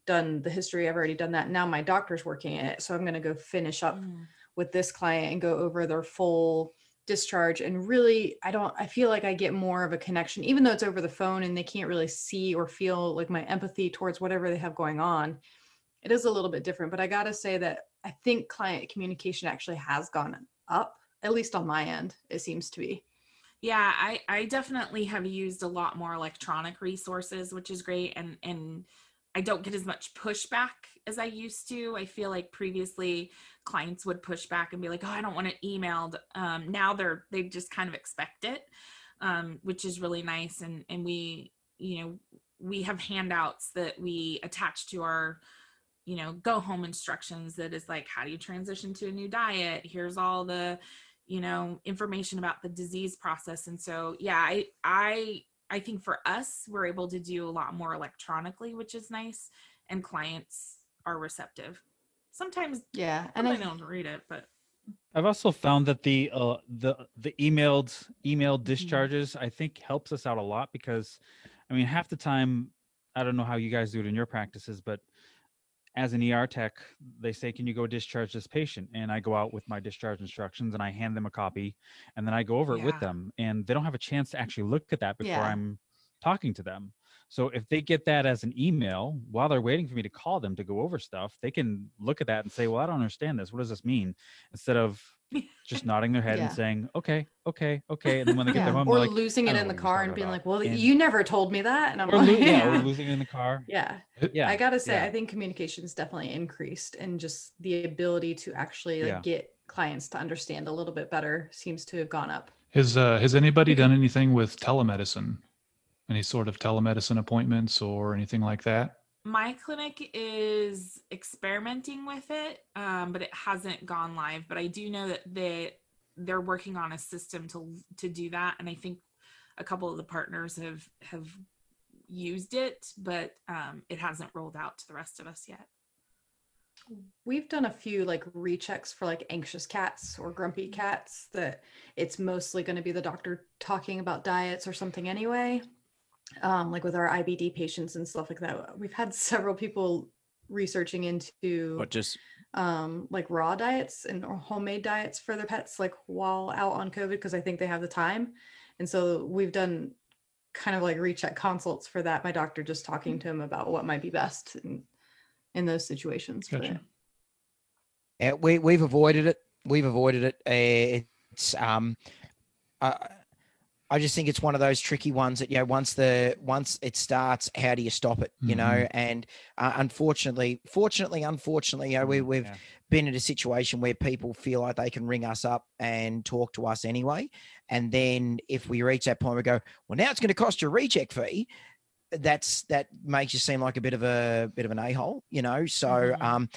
I: done the history, I've already done that. Now my doctor's working it. So I'm going to go finish up mm. with this client and go over their full discharge and really i don't i feel like i get more of a connection even though it's over the phone and they can't really see or feel like my empathy towards whatever they have going on it is a little bit different but i got to say that I think client communication actually has gone up, at least on my end, it seems to be.
D: Yeah, I, I definitely have used a lot more electronic resources, which is great. And and I don't get as much pushback as I used to. I feel like previously clients would push back and be like, "Oh, I don't want it emailed." Um, now they're they just kind of expect it, um, which is really nice. And and we, you know, we have handouts that we attach to our, you know, go home instructions. That is like, how do you transition to a new diet? Here's all the, you know, information about the disease process. And so, yeah, I I I think for us, we're able to do a lot more electronically, which is nice, and clients are receptive. Sometimes,
I: Yeah, and
D: and
I: I
D: I don't read it, but
E: I've also found that the uh, the the emailed emailed
D: Mm-hmm.
E: discharges I think helps us out a lot because I mean half the time I don't know how you guys do it in your practices but as an ER tech they say can you go discharge this patient and I go out with my discharge instructions and I hand them a copy and then I go over it with them and they don't have a chance to actually look at that before
I: Yeah.
E: I'm talking to them. So if they get that as an email while they're waiting for me to call them to go over stuff, they can look at that and say, "Well, I don't understand this. What does this mean?" Instead of just nodding their head
I: Yeah.
E: and saying, "Okay, okay, okay," and then when they get
I: yeah,
E: their home,
I: or
E: they're like,
I: losing it in the car and being
E: about."
I: like, "Well,
E: And-
I: you never told me that," and I'm
E: or
I: like,
E: lo- yeah, or *laughs* losing it in the car.
I: yeah.
E: Yeah,
I: I gotta say,
E: yeah.
I: I think communication's definitely increased, and just the ability to actually like
E: Yeah.
I: get clients to understand a little bit better seems to have gone up.
J: Has uh, has anybody done *clears throat* anything with telemedicine? Any sort of telemedicine appointments or anything like that?
D: My clinic is experimenting with it, um, but it hasn't gone live. But I do know that they they're working on a system to to do that, and I think a couple of the partners have have used it, but um, it hasn't rolled out to the rest of us yet.
I: We've done a few like rechecks for like anxious cats or grumpy cats that it's mostly going to be the doctor talking about diets or something anyway. Um, like with our IBD patients and stuff like that. We've had several people researching into
B: What just
I: um like raw diets and or homemade diets for their pets like while out on covid because i think they have the time and so we've done kind of like recheck consults for that my doctor just talking to him about what might be best in, in those situations for
J: Gotcha.
G: Yeah, we we've avoided it. We've avoided it. Uh, It's um, I I just think it's one of those tricky ones that you know once the once it starts, how do you stop it? You know,
J: Mhm.
G: and uh, unfortunately, fortunately, unfortunately, you know, we we've
E: yeah.
G: been in a situation where people feel like they can ring us up and talk to us anyway, and then if we reach that point, we go, well, now it's going to cost you a recheck fee. That's that makes you seem like a bit of a bit of an a hole, you know. So
D: Mhm.
G: um,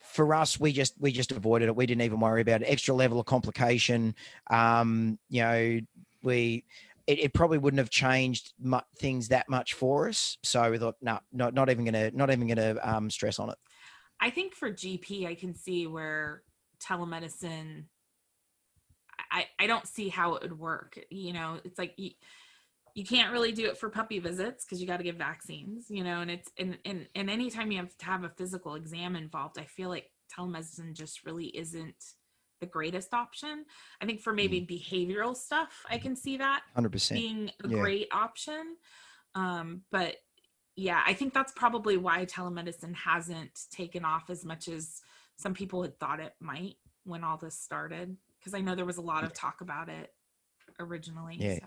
G: for us, we just we just avoided it. We didn't even worry about it. Extra level of complication. Um, you know, we it, it probably wouldn't have changed mu- things that much for us. So we thought, no, not not even gonna not even gonna um, stress on it.
D: I think for GP, I can see where telemedicine. I I don't see how it would work. You know, it's like you, you can't really do it for puppy visits because you got to give vaccines. You know, and it's and and and anytime you have to have a physical exam involved, I feel like telemedicine just really isn't the greatest option. I think for maybe behavioral stuff, I can see that
G: Hundred percent.
D: being a
G: Yeah.
D: great option. Um, but yeah, I think that's probably why telemedicine hasn't taken off as much as some people had thought it might when all this started. Because I know there was a lot of talk about it originally.
G: Yeah.
D: So.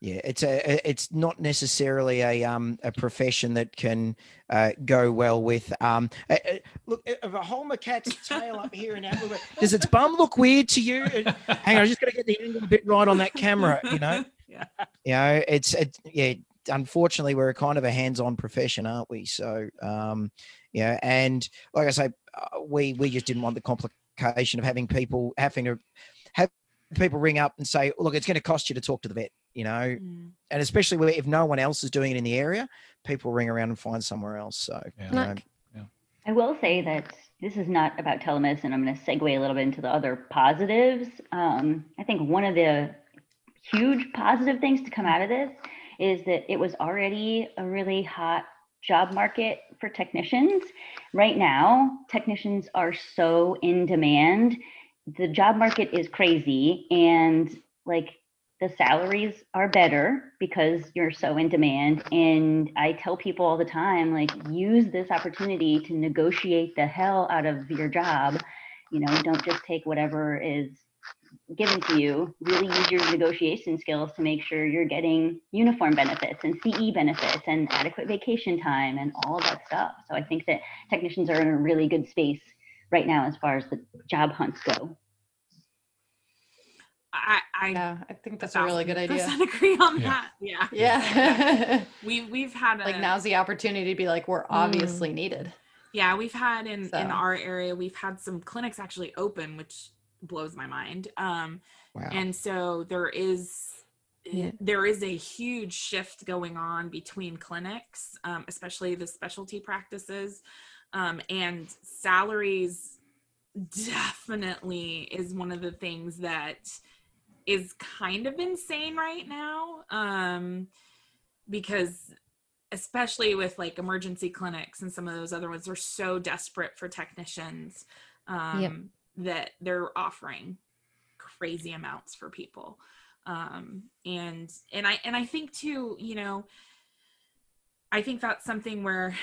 G: Yeah, it's a it's not necessarily a um a profession that can uh, go well with um uh, uh, look if a Holmer cat's *laughs* tail up here and out, does its bum look weird to you? *laughs* Hang on, I just got to get the angle a bit right on that camera. You know, *laughs*
D: Yeah.
G: you know, it's it, yeah. Unfortunately, we're a kind of a hands-on profession, aren't we? So, um, yeah, and like I say, uh, we we just didn't want the complication of having people having to have people ring up and say, "Look, it's going to cost you to talk to the vet," you know,
D: Mm.
G: and especially where if no one else is doing it in the area, people ring around and find somewhere else. So,
J: Yeah.
G: you know,
F: Like,
H: I will say that this is not about telemedicine. I'm going to segue a little bit into the other positives. Um, I think one of the huge positive things to come out of this is that it was already a really hot job market for technicians. Right now, technicians are so in demand. The job market is crazy and like the salaries are better because you're so in demand and i tell people all the time like use this opportunity to negotiate the hell out of your job you know don't just take whatever is given to you, really use your negotiation skills to make sure you're getting uniform benefits and CE benefits and adequate vacation time and all that stuff. So I think that technicians are in a really good space right now as far as the job hunts go.
D: I, I
I: Yeah, I think that's a really good idea.
D: percent agree on
J: Yeah.
D: that. Yeah.
I: Yeah. *laughs*
D: We we've had a,
I: like now's the opportunity to be like, we're obviously needed.
D: Yeah, we've had in
I: So-
D: in our area, we've had some clinics actually open, which blows my mind. Um,
G: Wow.
D: and so there is
F: Yeah.
D: there is a huge shift going on between clinics, um, especially the specialty practices, um, and salaries. Definitely is one of the things that is kind of insane right now, um, because especially with like emergency clinics and some of those other ones, they're so desperate for technicians um, that they're offering crazy amounts for people. Um, and and I and I think too, you know, I think that's something where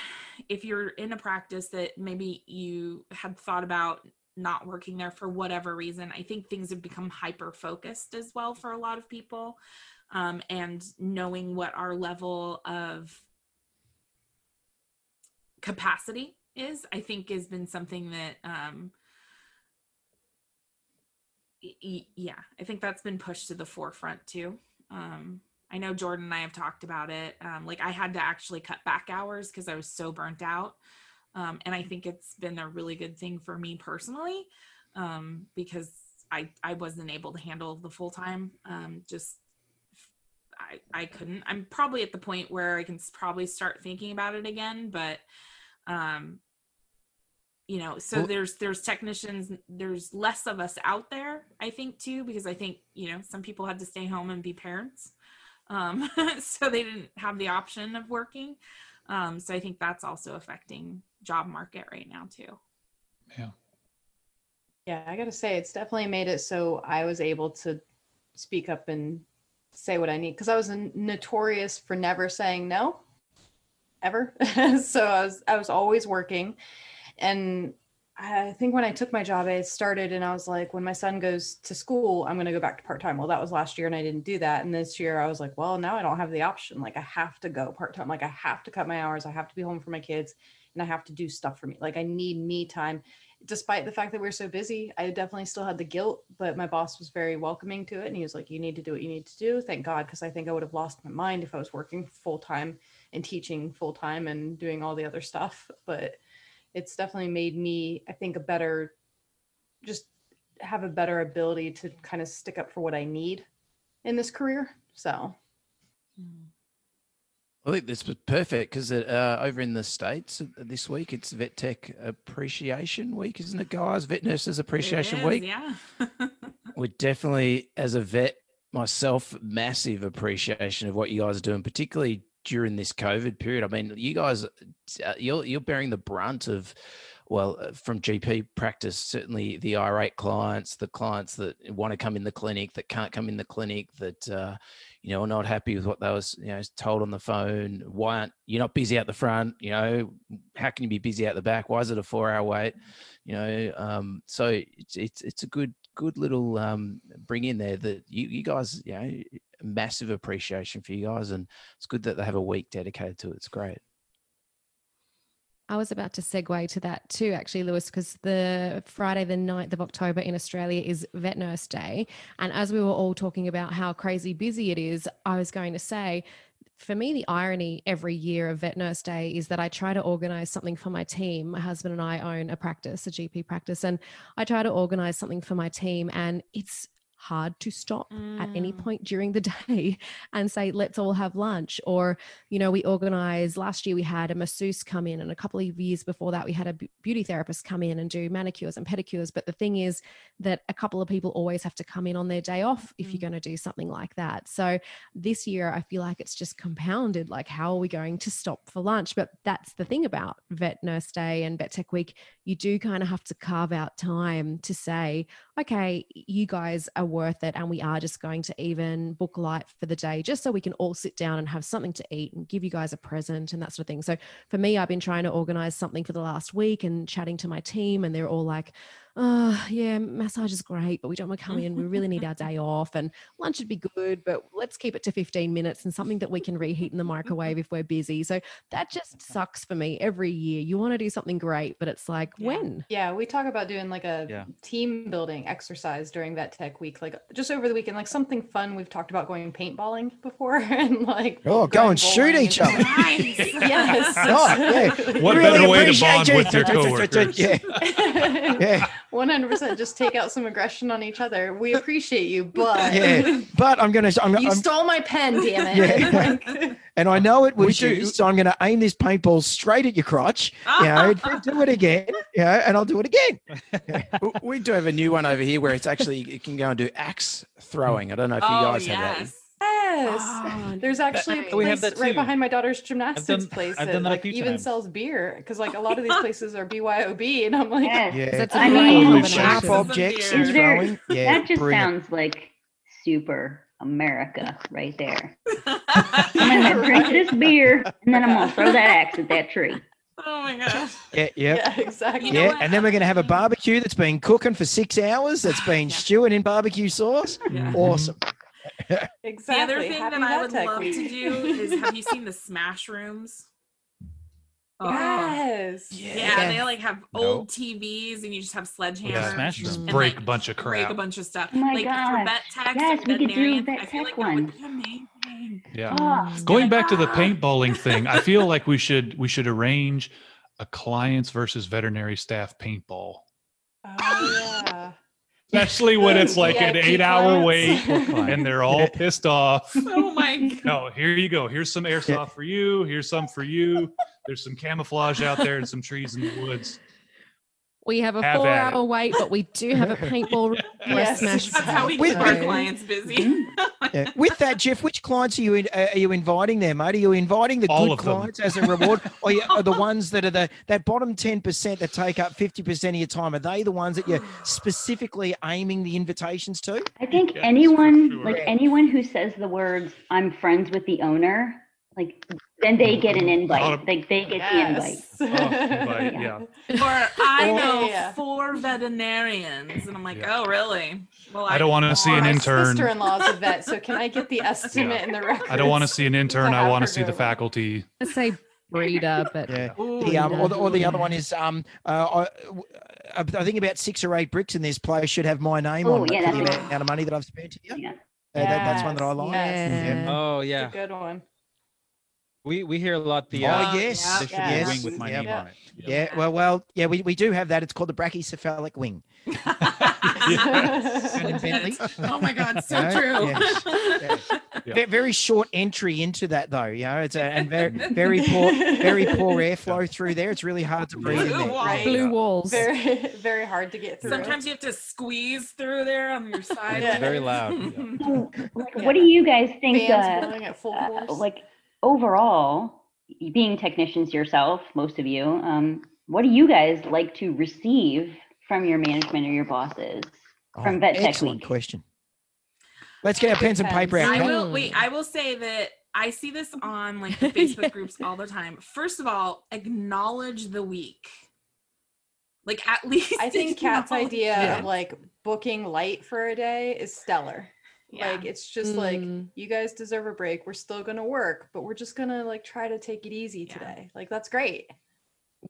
D: if you're in a practice that maybe you had thought about not working there for whatever reason, I think things have become hyper focused as well for a lot of people. Um, and knowing what our level of capacity is, I think has been something that um, yeah, I think that's been pushed to the forefront too. Um, I know Jordan and I have talked about it. Um, like I had to actually cut back hours because I was so burnt out. Um, and I think it's been a really good thing for me personally um, because I, I wasn't able to handle the full time. Um, just I, I couldn't. I'm probably at the point where I can probably start thinking about it again, but um, you know so
B: Well-
D: there's there's technicians there's less of us out there i think too because i think you know some people had to stay home and be parents um *laughs* so they didn't have the option of working um so i think that's also affecting job market right now too
J: Yeah.
I: Yeah, I gotta say, it's definitely made it so I was able to speak up and say what I need because I was notorious for never saying no, ever. *laughs* so I was I was always working, and I think when I took my job, I started and I was like, when my son goes to school, I'm gonna go back to part time. Well, that was last year and I didn't do that, and this year I was like, well, now I don't have the option. Like I have to go part time. Like I have to cut my hours. I have to be home for my kids, and I have to do stuff for me. Like I need me time despite the fact that we are so busy, I definitely still had the guilt, but my boss was very welcoming to it. And he was like, You need to do what you need to do. Thank God, because I think I would have lost my mind if I was working full time and teaching full time and doing all the other stuff. But it's definitely made me, I think, a better, just have a better ability to kind of stick up for what I need in this career. So, hmm.
B: I think this was perfect because uh, over in the States uh, this week, it's Vet Tech Appreciation Week, isn't it, guys? Vet Nurses Appreciation
D: is,
B: Week.
D: yeah *laughs*
B: We're definitely, as a vet myself, massive appreciation of what you guys are doing, particularly during this COVID period. I mean, you guys, uh, you're, you're bearing the brunt of, well, uh, from GP practice, certainly the irate clients, the clients that want to come in the clinic, that can't come in the clinic, that, uh, you know, not happy with what they was, you know, told on the phone. Why aren't you not busy out the front? You know, how can you be busy out the back? Why is it a four hour wait? You know, um, so it's, it's, it's a good, good little um, bring in there that you, you guys, you know, massive appreciation for you guys. And it's good that they have a week dedicated to it. It's great.
F: I was about to segue to that too, actually, Lewis, because the Friday, the 9th of October in Australia is Vet Nurse Day. And as we were all talking about how crazy busy it is, I was going to say, for me, the irony every year of Vet Nurse Day is that I try to organize something for my team. My husband and I own a practice, a GP practice, and I try to organize something for my team. And it's hard to stop at any
D: Mm.
F: point during the *laughs* day and say let's all have lunch. Or you know we organized last year we had a masseuse come in and a couple of years before that we had a beauty therapist come in and do manicures and pedicures. But the thing is that a couple of people always have to come in on their day off if you're
D: Mm.
F: going to do something like that. So this year i feel like it's just compounded like how are we going to stop for lunch? But that's the thing about vet nurse day and vet tech week. You do kind of have to carve out time to say okay, you guys are worth it. And we are just going to even book light for the day just so we can all sit down and have something to eat and give you guys a present and that sort of thing. So for me, I've been trying to organize something for the last week and chatting to my team, and they're all like, uh, yeah, massage is great, but we don't want to come in. We really need our *laughs* day off, and lunch would be good, but let's keep it to 15 minutes and something that we can reheat in the microwave if we're busy. So that just *laughs* sucks for me every year. You want to do something great, but it's like,
I: Yeah.
F: when?
I: Yeah, we talk about doing like a
E: Yeah.
I: team building exercise during Vet Tech Week, like just over the weekend, like something fun. We've talked about going paintballing before *laughs* and like
G: Oh, go and shoot each other.
D: Nice.
I: yes.
G: Oh, yeah.
I: exactly.
J: What
G: Really
J: better way to bond
G: you.
J: with your coworkers?
G: Yeah, yeah,
I: One hundred percent. Just take out some aggression on each other. We appreciate you, but
G: yeah. But I'm gonna. I'm,
I: you
G: I'm,
I: stole my pen, damn it.
G: Yeah. *laughs*
I: Like-
G: and I know it
B: We
G: was you,
B: do-
G: so I'm gonna aim this paintball straight at your crotch. You know, *laughs* do it again. You know, and I'll do it again. *laughs*
B: We do have a new one over here where it's actually you can go and do axe throwing. I don't know if you
D: Oh,
B: guys have that.
D: Yes.
I: Yes.
F: Oh,
I: There's actually a place
E: We have that
I: right behind my daughter's gymnastics
E: done-
I: place
E: I've
I: that,
E: that
I: like even
E: times.
I: sells beer because like a lot of these *laughs* places are BYOB and I'm like
H: Yes.
G: Yeah.
F: That's a
H: I mean-
G: Little
F: combination.
G: sharp
D: is
G: objects and
H: there- *laughs*
G: Yeah,
H: that just
G: brilliant.
H: sounds like super America right there. *laughs* I'm gonna drink this beer and then I'm gonna throw that axe at that tree.
D: oh my gosh.
G: Yeah, yeah.
I: yeah exactly
D: You know
G: yeah,
D: what?
G: and then we're going to have a barbecue that's been cooking for six hours. That's been
D: Yeah.
G: stewing in barbecue sauce.
D: Yeah.
G: Awesome. *laughs*
D: The other thing
I: Happy
D: that I would
I: Tech
D: love to do is have you seen the Smash Rooms? *laughs* Oh.
I: yes
D: Yeah, they like have
B: No.
D: old TVs and you just have sledgehammers.
J: Yeah,
E: Smash
J: just
D: and,
J: break
D: like,
J: a bunch of crap.
D: break a bunch of stuff.
H: Oh my
D: like for
H: gosh.
D: vet techs
H: Yes, we could do
D: veterinarians,
H: vet
D: I feel
H: tech
D: like that would
H: one.
D: be amazing.
J: Yeah.
H: Oh,
J: Going back to the paintballing thing, I feel like we should we should arrange a clients versus veterinary staff paintball.
I: oh yeah
J: Especially when it's like an
I: VIP
J: eight hour wait *laughs* and they're all pissed off. *laughs*
D: Oh my god.
J: No, here you go. Here's some airsoft for you. Here's some for you. There's some camouflage out there and some trees in the woods.
F: We have a
J: Have
F: four
J: at it.
F: hour wait, but we do have a *laughs* paintball room
I: Yes.
F: smash.
D: That's how we
G: With-
D: keep our
F: So-
D: clients busy.
H: Mm.
G: Yeah. With that, Jeff, which clients are you in, uh, are you inviting there, mate? Are you inviting the
J: All
G: good clients as a reward, or you, are the *laughs* ones that are the that bottom ten percent that take up fifty percent of your time? Are they the ones that you're specifically aiming the invitations to?
H: I think
J: Yes, for
H: anyone,
J: sure.
H: like anyone who says the words "I'm friends with the owner," like then they get an invite.
J: Auto-
H: Like they get the invite.
I: yes. *laughs*
J: Oh, invite, yeah.
D: Or I know
I: yeah.
D: four veterinarians, and I'm like,
J: Yeah.
D: oh really? Well,
J: I don't want to see an
I: my
J: intern.
I: sister-in-law's a *laughs* vet so can i get the estimate and the records *laughs*
J: I don't want to see an intern. I want to see the
I: go.
J: faculty.
F: I say breeder, but
G: Yeah.
D: Ooh,
G: The, um, or, the, or the other one is um, uh, I, I think about six or eight bricks in this place should have my name
H: Oh,
G: on it
H: yeah,
G: for the
H: that's-
G: amount of money that I've spent here.
H: Yeah.
G: Uh, that, that's one that I like.
I: yes.
F: Yeah.
E: Oh yeah,
I: a good one
E: we we hear a lot. The
G: Oh,
E: uh,
G: yes,
E: they should
I: yes.
E: be wing with my
G: Yep.
E: name on it.
G: Yeah, well, well, yeah, we, we do have that. It's called the brachycephalic wing. *laughs* *laughs* Bentley.
D: oh my god, so
G: No,
D: true.
G: yes, *laughs*
J: Yeah.
G: Ve- Very short entry into that, though. You know, it's a and very very poor very poor airflow through there. It's really hard to breathe in
D: Blue
G: there.
D: wall.
I: Right.
F: blue walls.
I: very very hard to get through
D: Sometimes you have to squeeze through there on your side.
E: It's very loud.
H: So, what do you guys think?
I: fans
H: Uh,
I: at full
H: uh, like overall, being technicians yourself, most of you, um, what do you guys like to receive from your management or your bosses? From Vet Tech
G: Oh, excellent
H: Week.
G: question. Let's get our pens and paper out.
D: I will wait. I will say that I see this *laughs* on like the Facebook groups all the time. First of all, acknowledge the week. Like at *laughs* least
I: i think kat's idea
D: it.
I: of like booking light for a day is stellar
D: Yeah.
I: like it's just like
F: Mm.
I: you guys deserve a break we're still gonna work but we're just gonna like try to take it easy
D: Yeah.
I: today like that's great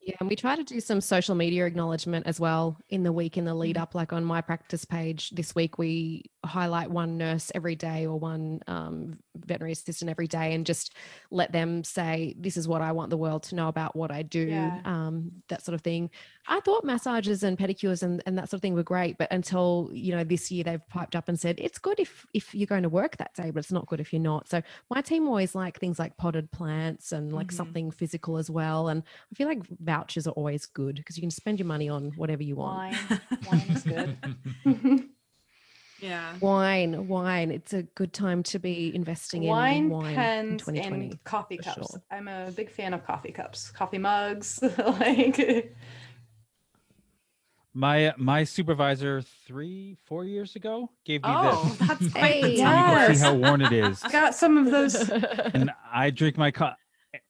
F: Yeah, and we try to do some social media acknowledgement as well in the week in the lead up. Like on my practice page this week, we highlight one nurse every day or one um, veterinary assistant every day and just let them say, This is what I want the world to know about what I do,
I: Yeah.
F: um, that sort of thing. I thought massages and pedicures and, and that sort of thing were great, but until you know this year they've piped up and said it's good if if you're going to work that day, but it's not good if you're not. So my team always like things like potted plants and like
I: Mhm.
F: something physical as well. And I feel like vouchers are always good because you can spend your money on whatever you want.
I: wine wine is good *laughs* *laughs*
D: Yeah.
F: Wine, wine. It's a good time to be investing
I: wine,
F: in wine in
I: pens
F: 2020.
I: and coffee cups
F: sure.
I: i'm a big fan of coffee cups coffee mugs *laughs* like
E: My my supervisor three four years ago gave me this.
D: Oh,
E: this.
D: that's *laughs* quite
F: Hey.
D: the
E: So you can see how worn it is.
I: i got some of those
E: and I drink my co-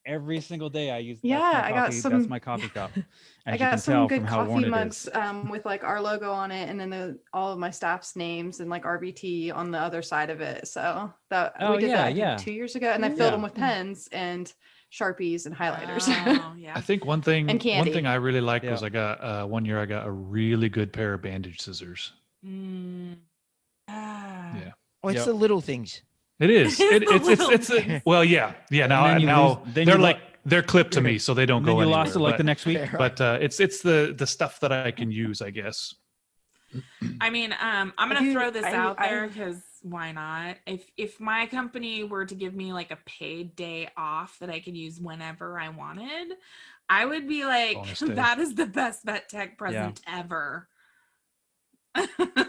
E: every single day I use.
I: Yeah,
E: that's my
I: I got
E: coffee,
I: some-
E: That's my coffee cup. *laughs* As
I: I
E: you
I: got
E: can
I: some
E: tell
I: good
E: from
I: coffee
E: it
I: mugs um, with like our logo on it, and then the, all of my staff's names and like RBT on the other side of it. So that
E: Oh,
I: we did
E: yeah,
I: that I think,
E: yeah.
I: two years ago, and I filled
E: Yeah.
I: them with pens and sharpies and highlighters.
D: Oh, *laughs* yeah.
J: I think one thing
I: And
J: one thing I really liked was I got uh, one year I got a really good pair of bandage scissors.
D: Mm. Ah.
J: Yeah.
G: Oh, it's
E: Yep.
G: the little things.
J: It is. *laughs*
D: It's
J: It,
D: the
J: it's it's it's a, well, yeah, yeah. Now
E: then you
J: now
E: lose- then
J: they're
E: you lo-
J: like they're clipped to me, so they don't go
E: then you
J: anywhere.
E: lost it like
J: but,
E: the next week.
J: but uh, it's it's the the stuff that I can use, I guess.
D: I mean, um, I'm gonna
I: do-
D: throw this
I: I-
D: out
I: I-
D: there because why not? If if my company were to give me like a paid day off that I could use whenever I wanted, I would be like, *laughs* that is the best vet tech present ever. *laughs*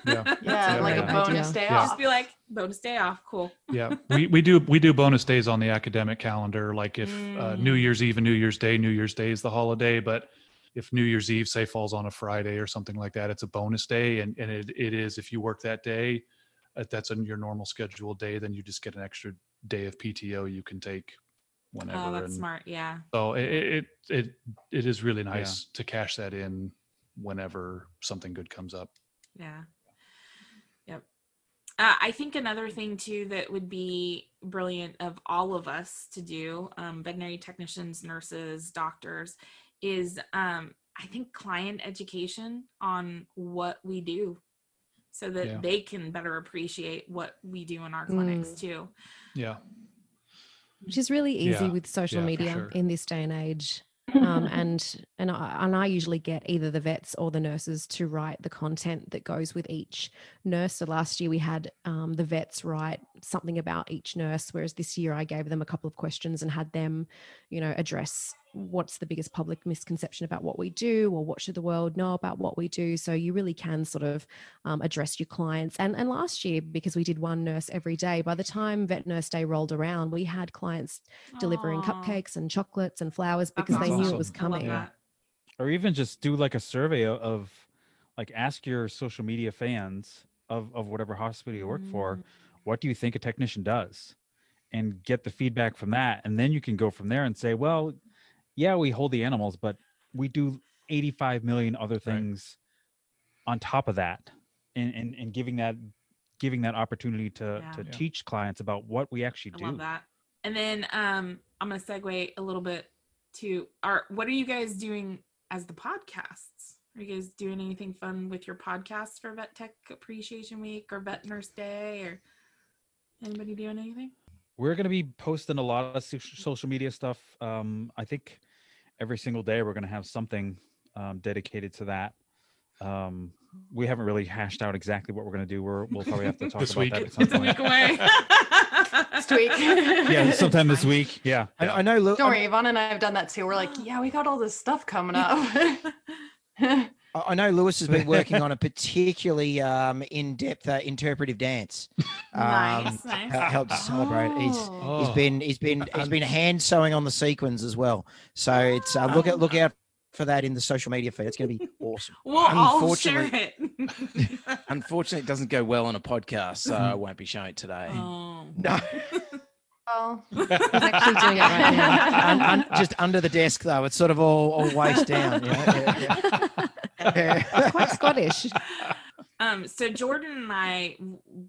J: Yeah.
I: yeah,
J: a
I: like a bonus day
J: Yeah.
I: off.
D: Just be like, bonus day off, cool.
J: Yeah, we, we do we do bonus days on the academic calendar. Like if uh, New
D: Mm.
J: Year's Eve and New Year's Day, New Year's Day is the holiday, but if New Year's Eve say falls on a Friday or something like that, it's a bonus day, and and it, it is if you work that day, uh, that's on your normal scheduled day, then you just get an extra day of PTO you can take whenever.
D: Oh, that's
J: and
D: smart. Yeah.
J: So it it it it is really nice to cash that in whenever something good comes up.
D: Yeah. Yep. Uh, I think another thing too that would be brilliant of all of us to do, um, veterinary technicians, nurses, doctors, is um, I think client education on what we do, so that
J: Yeah.
D: they can better appreciate what we do in our clinics too.
J: Yeah.
F: which is really easy
J: Yeah,
F: with social
J: yeah,
F: media
J: sure.
F: in this day and age. Um, *laughs* and and I, and I usually get either the vets or the nurses to write the content that goes with each nurse. So last year we had um, the vets write something about each nurse, whereas this year I gave them a couple of questions and had them, you know, address what's the biggest public misconception about what we do or what should the world know about what we do. So you really can sort of um, address your clients. And and last year because we did one nurse every day, by the time Vet Nurse Day rolled around, we had clients delivering cupcakes and chocolates and flowers
D: that's
F: because they knew it was coming.
D: that.
E: or even just do like a survey of like ask your social media fans of of whatever hospital you work for
D: Mm.
E: what do you think a technician does and get the feedback from that and then you can go from there and say well yeah we hold the animals but we do 85 million other things on top of that and and, and giving that giving that opportunity to
D: Yeah.
E: to
J: Yeah.
E: teach clients about what we actually
D: I
E: do
D: love that. And then um, I'm gonna segue a little bit to our. What are you guys doing as the podcasts? Are you guys doing anything fun with your podcasts for Vet Tech Appreciation Week or Vet Nurse Day or anybody doing anything?
E: we're going to be posting a lot of social media stuff um i think every single day we're going to have something um, dedicated to that um we haven't really hashed out exactly what we're going to do we're, we'll probably have to *laughs* talk
J: This
E: about
J: week.
E: that at some
D: It's a week away. *laughs*
I: Next week.
E: yeah sometime this week yeah
G: I, I know. Look,
I: Don't worry, Yvonne and I have done that too. We're like, yeah, we got all this stuff coming up. *laughs*
G: I I know Lewis has been working on a *laughs* particularly um, in-depth uh, interpretive dance. *laughs* Um,
D: Nice, nice.
G: hel- Helped to celebrate. He's
I: Oh.
G: he's
J: Oh.
G: been he's been he's been hand sewing on the sequins as well. So it's uh, look at look out for that in the social media feed. It's going to be *laughs* awesome.
D: We'll all share
G: Unfortunately-
D: it.
B: Unfortunately, it doesn't go well on a podcast, so I won't be showing it today.
D: oh.
G: No,
I: well,
F: He's actually doing it right now.
G: un, un, just under the desk though. It's sort of all, all waist down. You know? Yeah, yeah. *laughs*
F: Quite Scottish.
D: Um, so Jordan and I,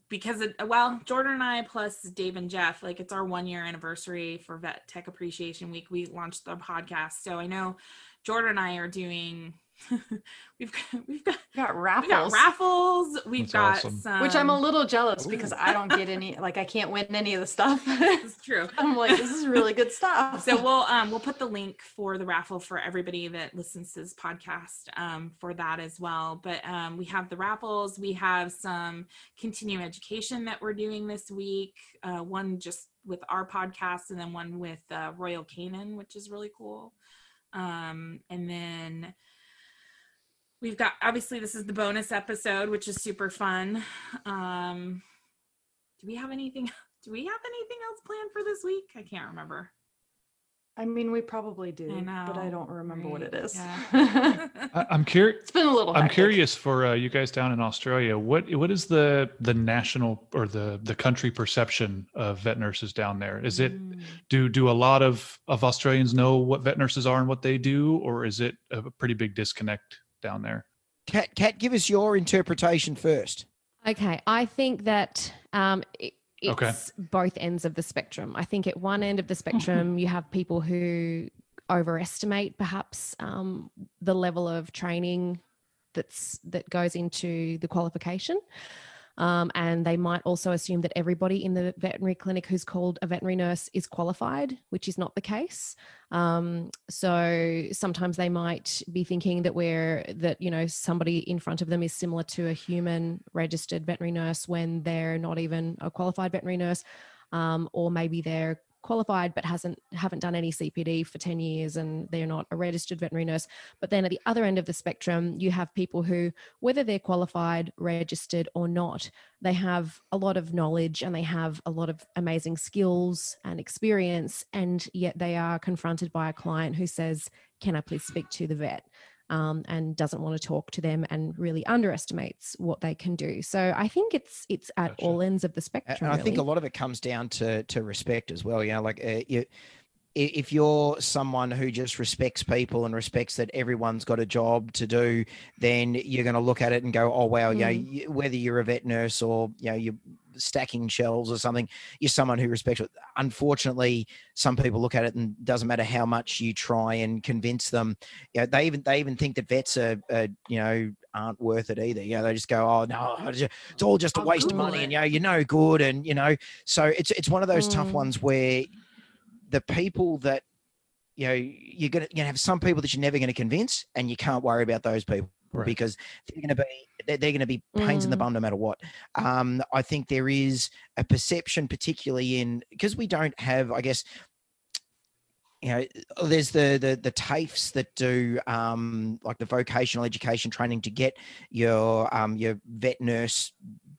D: because well, Jordan and I plus Dave and Jeff, like it's our one year anniversary for Vet Tech Appreciation Week. We launched the podcast, so I know Jordan and I are doing. *laughs* we've got we've got
I: we got
D: we
I: raffles.
D: got raffles. We've
J: That's
D: got
J: awesome.
D: some,
I: which I'm a little jealous because I don't get any, like, I can't win any of the stuff. *laughs*
D: It's true. *laughs*
I: I'm like, this is really good stuff.
D: so we'll um we'll put the link for the raffle for everybody that listens to this podcast um for that as well but um we have the raffles we have some continuing education that we're doing this week uh one just with our podcast and then one with uh, royal canin which is really cool um and then we've got obviously this is the bonus episode which is super fun um do we have anything *laughs* do we have anything else planned for this week i can't remember
I: I mean, we probably do,
D: I
I: but I
D: know,
I: don't remember what
D: right,
I: it is.
D: yeah. *laughs*
J: I, I'm curious.
I: it's been a little.
J: I'm
I: hectic.
J: curious for uh, you guys down in Australia. What what is the the national or the the country perception of vet nurses down there? Is it
D: Mm.
J: do do a lot of of Australians know what vet nurses are and what they do, or is it a pretty big disconnect down there?
G: Kat, Kat, give us your interpretation first.
F: Okay, I think that um, it, it's
J: Okay.
F: both ends of the spectrum. I think at one end of the spectrum, *laughs* you have people who overestimate perhaps um, the level of training that's that goes into the qualification. Um, and they might also assume that everybody in the veterinary clinic who's called a veterinary nurse is qualified, which is not the case. Um, so sometimes they might be thinking that we're that you know somebody in front of them is similar to a human registered veterinary nurse when they're not even a qualified veterinary nurse, um, or maybe they're qualified but hasn't haven't done any CPD for 10 years and they're not a registered veterinary nurse. But then at the other end of the spectrum you have people who whether they're qualified registered or not they have a lot of knowledge and they have a lot of amazing skills and experience and yet they are confronted by a client who says can i please speak to the vet um, and doesn't want to talk to them and really underestimates what they can do so i think it's it's at
J: Gotcha.
F: all ends of the spectrum
G: And I think a lot of it comes down to to respect as well. You know, like uh, you, if you're someone who just respects people and respects that everyone's got a job to do, then you're going to look at it and go, "Oh wow, you know,
F: Mm.
G: whether you're a vet nurse or you know you're stacking shelves or something, you're someone who respects it." Unfortunately, some people look at it and doesn't matter how much you try and convince them. You know, they even they even think that vets are, are you know aren't worth it either. You know, they just go, "Oh no, it's all just a
D: I'll
G: waste of money," and you know, you're no good, and you know, so it's it's one of those tough
F: Mm.
G: ones where the people that you know you're gonna you know have some people that you're never going to convince, and you can't worry about those people
J: Right.
G: because they're going to be they're, they're going to be pains in the
F: Mm.
G: bum no matter what. Um, I think there is a perception, particularly in because we don't have, I guess. You know, there's the the the TAFEs that do um, like the vocational education training to get your um, your vet nurse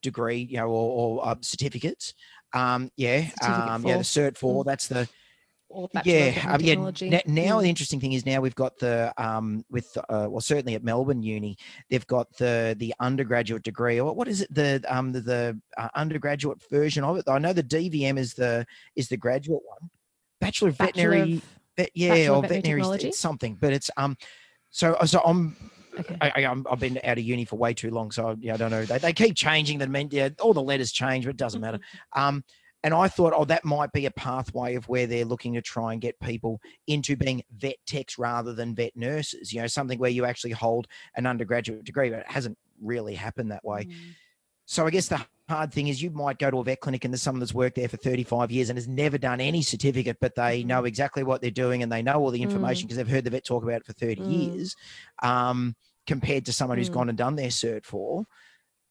G: degree, you know, or, or uh, certificates. Um, yeah,
F: Certificate
G: um, yeah, the cert four.
F: Mm.
G: That's the
F: of
G: yeah, yeah. N- Now
F: Mm.
G: the interesting thing is now we've got the um with uh, well certainly at Melbourne Uni they've got the the undergraduate degree or what is it the um the, the uh, undergraduate version of it. I know the DVM is the is the graduate one. Bachelor of
F: Bachelor
G: Veterinary,
F: of-
G: vet, yeah,
F: Bachelor
G: or
F: Veterinary
G: veterinary, something, but it's um. So so I'm
F: okay.
G: I, I've been out of uni for way too long, so I, yeah, I don't know. They, they keep changing the yeah, all the letters change, but it doesn't matter. *laughs* Um, and I thought, oh, that might be a pathway of where they're looking to try and get people into being vet techs rather than vet nurses. You know, something where you actually hold an undergraduate degree, but it hasn't really happened that way.
D: Mm.
G: So I guess the hard thing is you might go to a vet clinic and there's someone that's worked there for 35 years and has never done any certificate, but they know exactly what they're doing and they know all the information because they've heard the vet talk about it four 30
F: Mm.
G: years, um, compared to someone who's
F: Mm.
G: gone and done their cert for.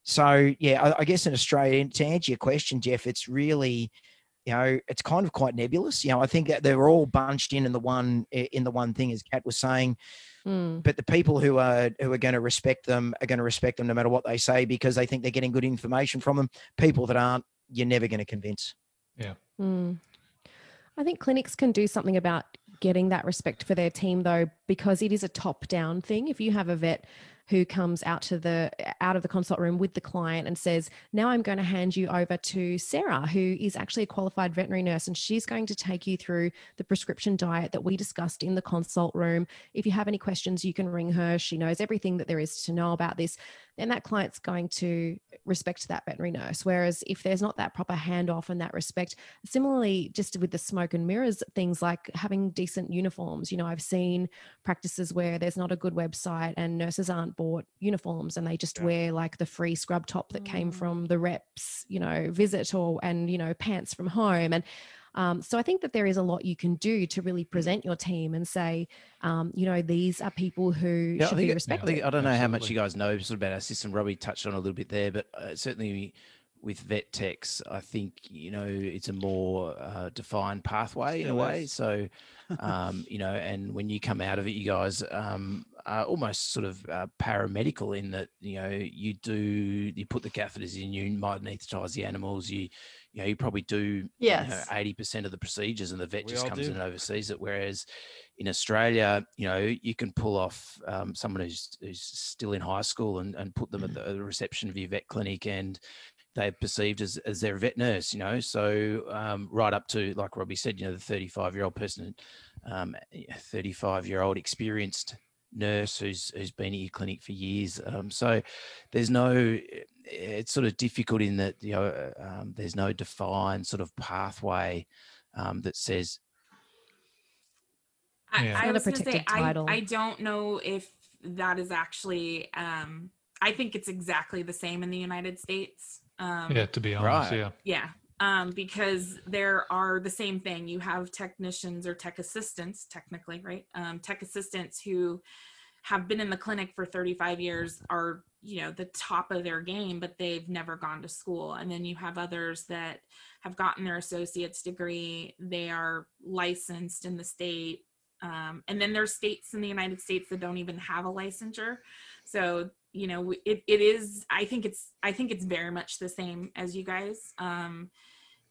G: So yeah, I, I guess in Australia, to answer your question, Jeff, it's really, you know, it's kind of quite nebulous. You know, I think that they're all bunched in in the one in the one thing, as Kat was saying
F: Mm.
G: but the people who are who are going to respect them are going to respect them no matter what they say because they think they're getting good information from them. People that aren't, you're never going to convince.
F: Mm. I think clinics can do something about getting that respect for their team though because it is a top down thing if you have a vet who comes out to the out of the consult room with the client and says now i'm going to hand you over to sarah who is actually a qualified veterinary nurse and she's going to take you through the prescription diet that we discussed in the consult room. If you have any questions you can ring her. She knows everything that there is to know about this then that client's going to respect that veterinary nurse whereas if there's not that proper handoff and that respect similarly just with the smoke and mirrors things like having decent uniforms you know i've seen practices where there's not a good website and nurses aren't bought uniforms and they just
J: Yeah.
F: wear like the free scrub top that came
D: Mm.
F: from the reps you know visit or and you know pants from home and um, so I think that there is a lot you can do to really present your team and say, um, you know, these are people who
B: Yeah, I
F: should
B: think,
F: be
B: it- I,
F: respected.
B: think, I don't know how much you guys know sort of about our system. Robbie touched on a little bit there, but uh, certainly with vet techs, I think you know it's a more uh, defined pathway in a way.
E: is.
B: So, *laughs* um, you know, and when you come out of it, you guys um, are almost sort of uh, paramedical in that you know you do you put the catheters in, you might anaesthetize the animals, you you know you probably do
I: Yes.
B: eighty percent of the procedures, and the vet
E: We
B: just comes
E: do.
B: in and oversees it. Whereas in Australia, you know, you can pull off um, someone who's who's still in high school and, and put them at the, the reception of your vet clinic, and they're perceived as, as their vet nurse, you know. So um, right up to like Robbie said, you know, the 35 year old person, um, 35 year old experienced nurse who's who's been at your clinic for years. Um, so there's no, it's sort of difficult in that you know um, there's no defined sort of pathway um, that says
D: I,
J: Yeah.
D: I
F: Not
D: was gonna say
F: protected
D: I,
F: title.
D: I don't know if that is actually um I think it's exactly the same in the United States. Um
J: Yeah, to be honest,
B: Right.
J: yeah.
D: yeah. Um, because there are the same thing. You have technicians or tech assistants, technically, right? Um, tech assistants who have been in the clinic for 35 years are, you know, the top of their game, but they've never gone to school. And then you have others that have gotten their associate's degree. They are licensed in the state. Um, and then there's states in the United States that don't even have a licensure. So, you know, it, it is, I think it's, I think it's very much the same as you guys. Um,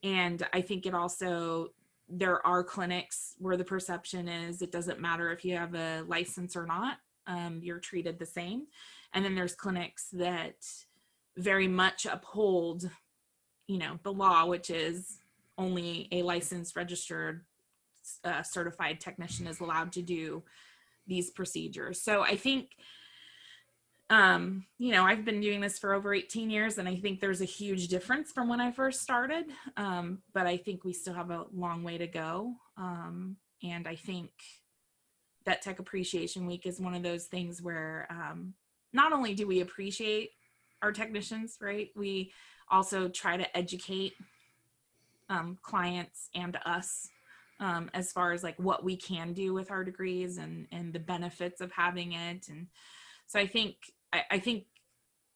D: and I think it also, there are clinics where the perception is it doesn't matter if you have a license or not, um, you're treated the same. And then there's clinics that very much uphold, you know, the law, which is only a licensed, registered, uh, certified technician is allowed to do these procedures. So I think um you know i've been doing this for over 18 years and i think there's a huge difference from when i first started. Um but i think we still have a long way to go. Um and i think that tech appreciation week is one of those things where um not only do we appreciate our technicians right we also try to educate um clients and us um, as far as like what we can do with our degrees and and the benefits of having it. And so i think i, I think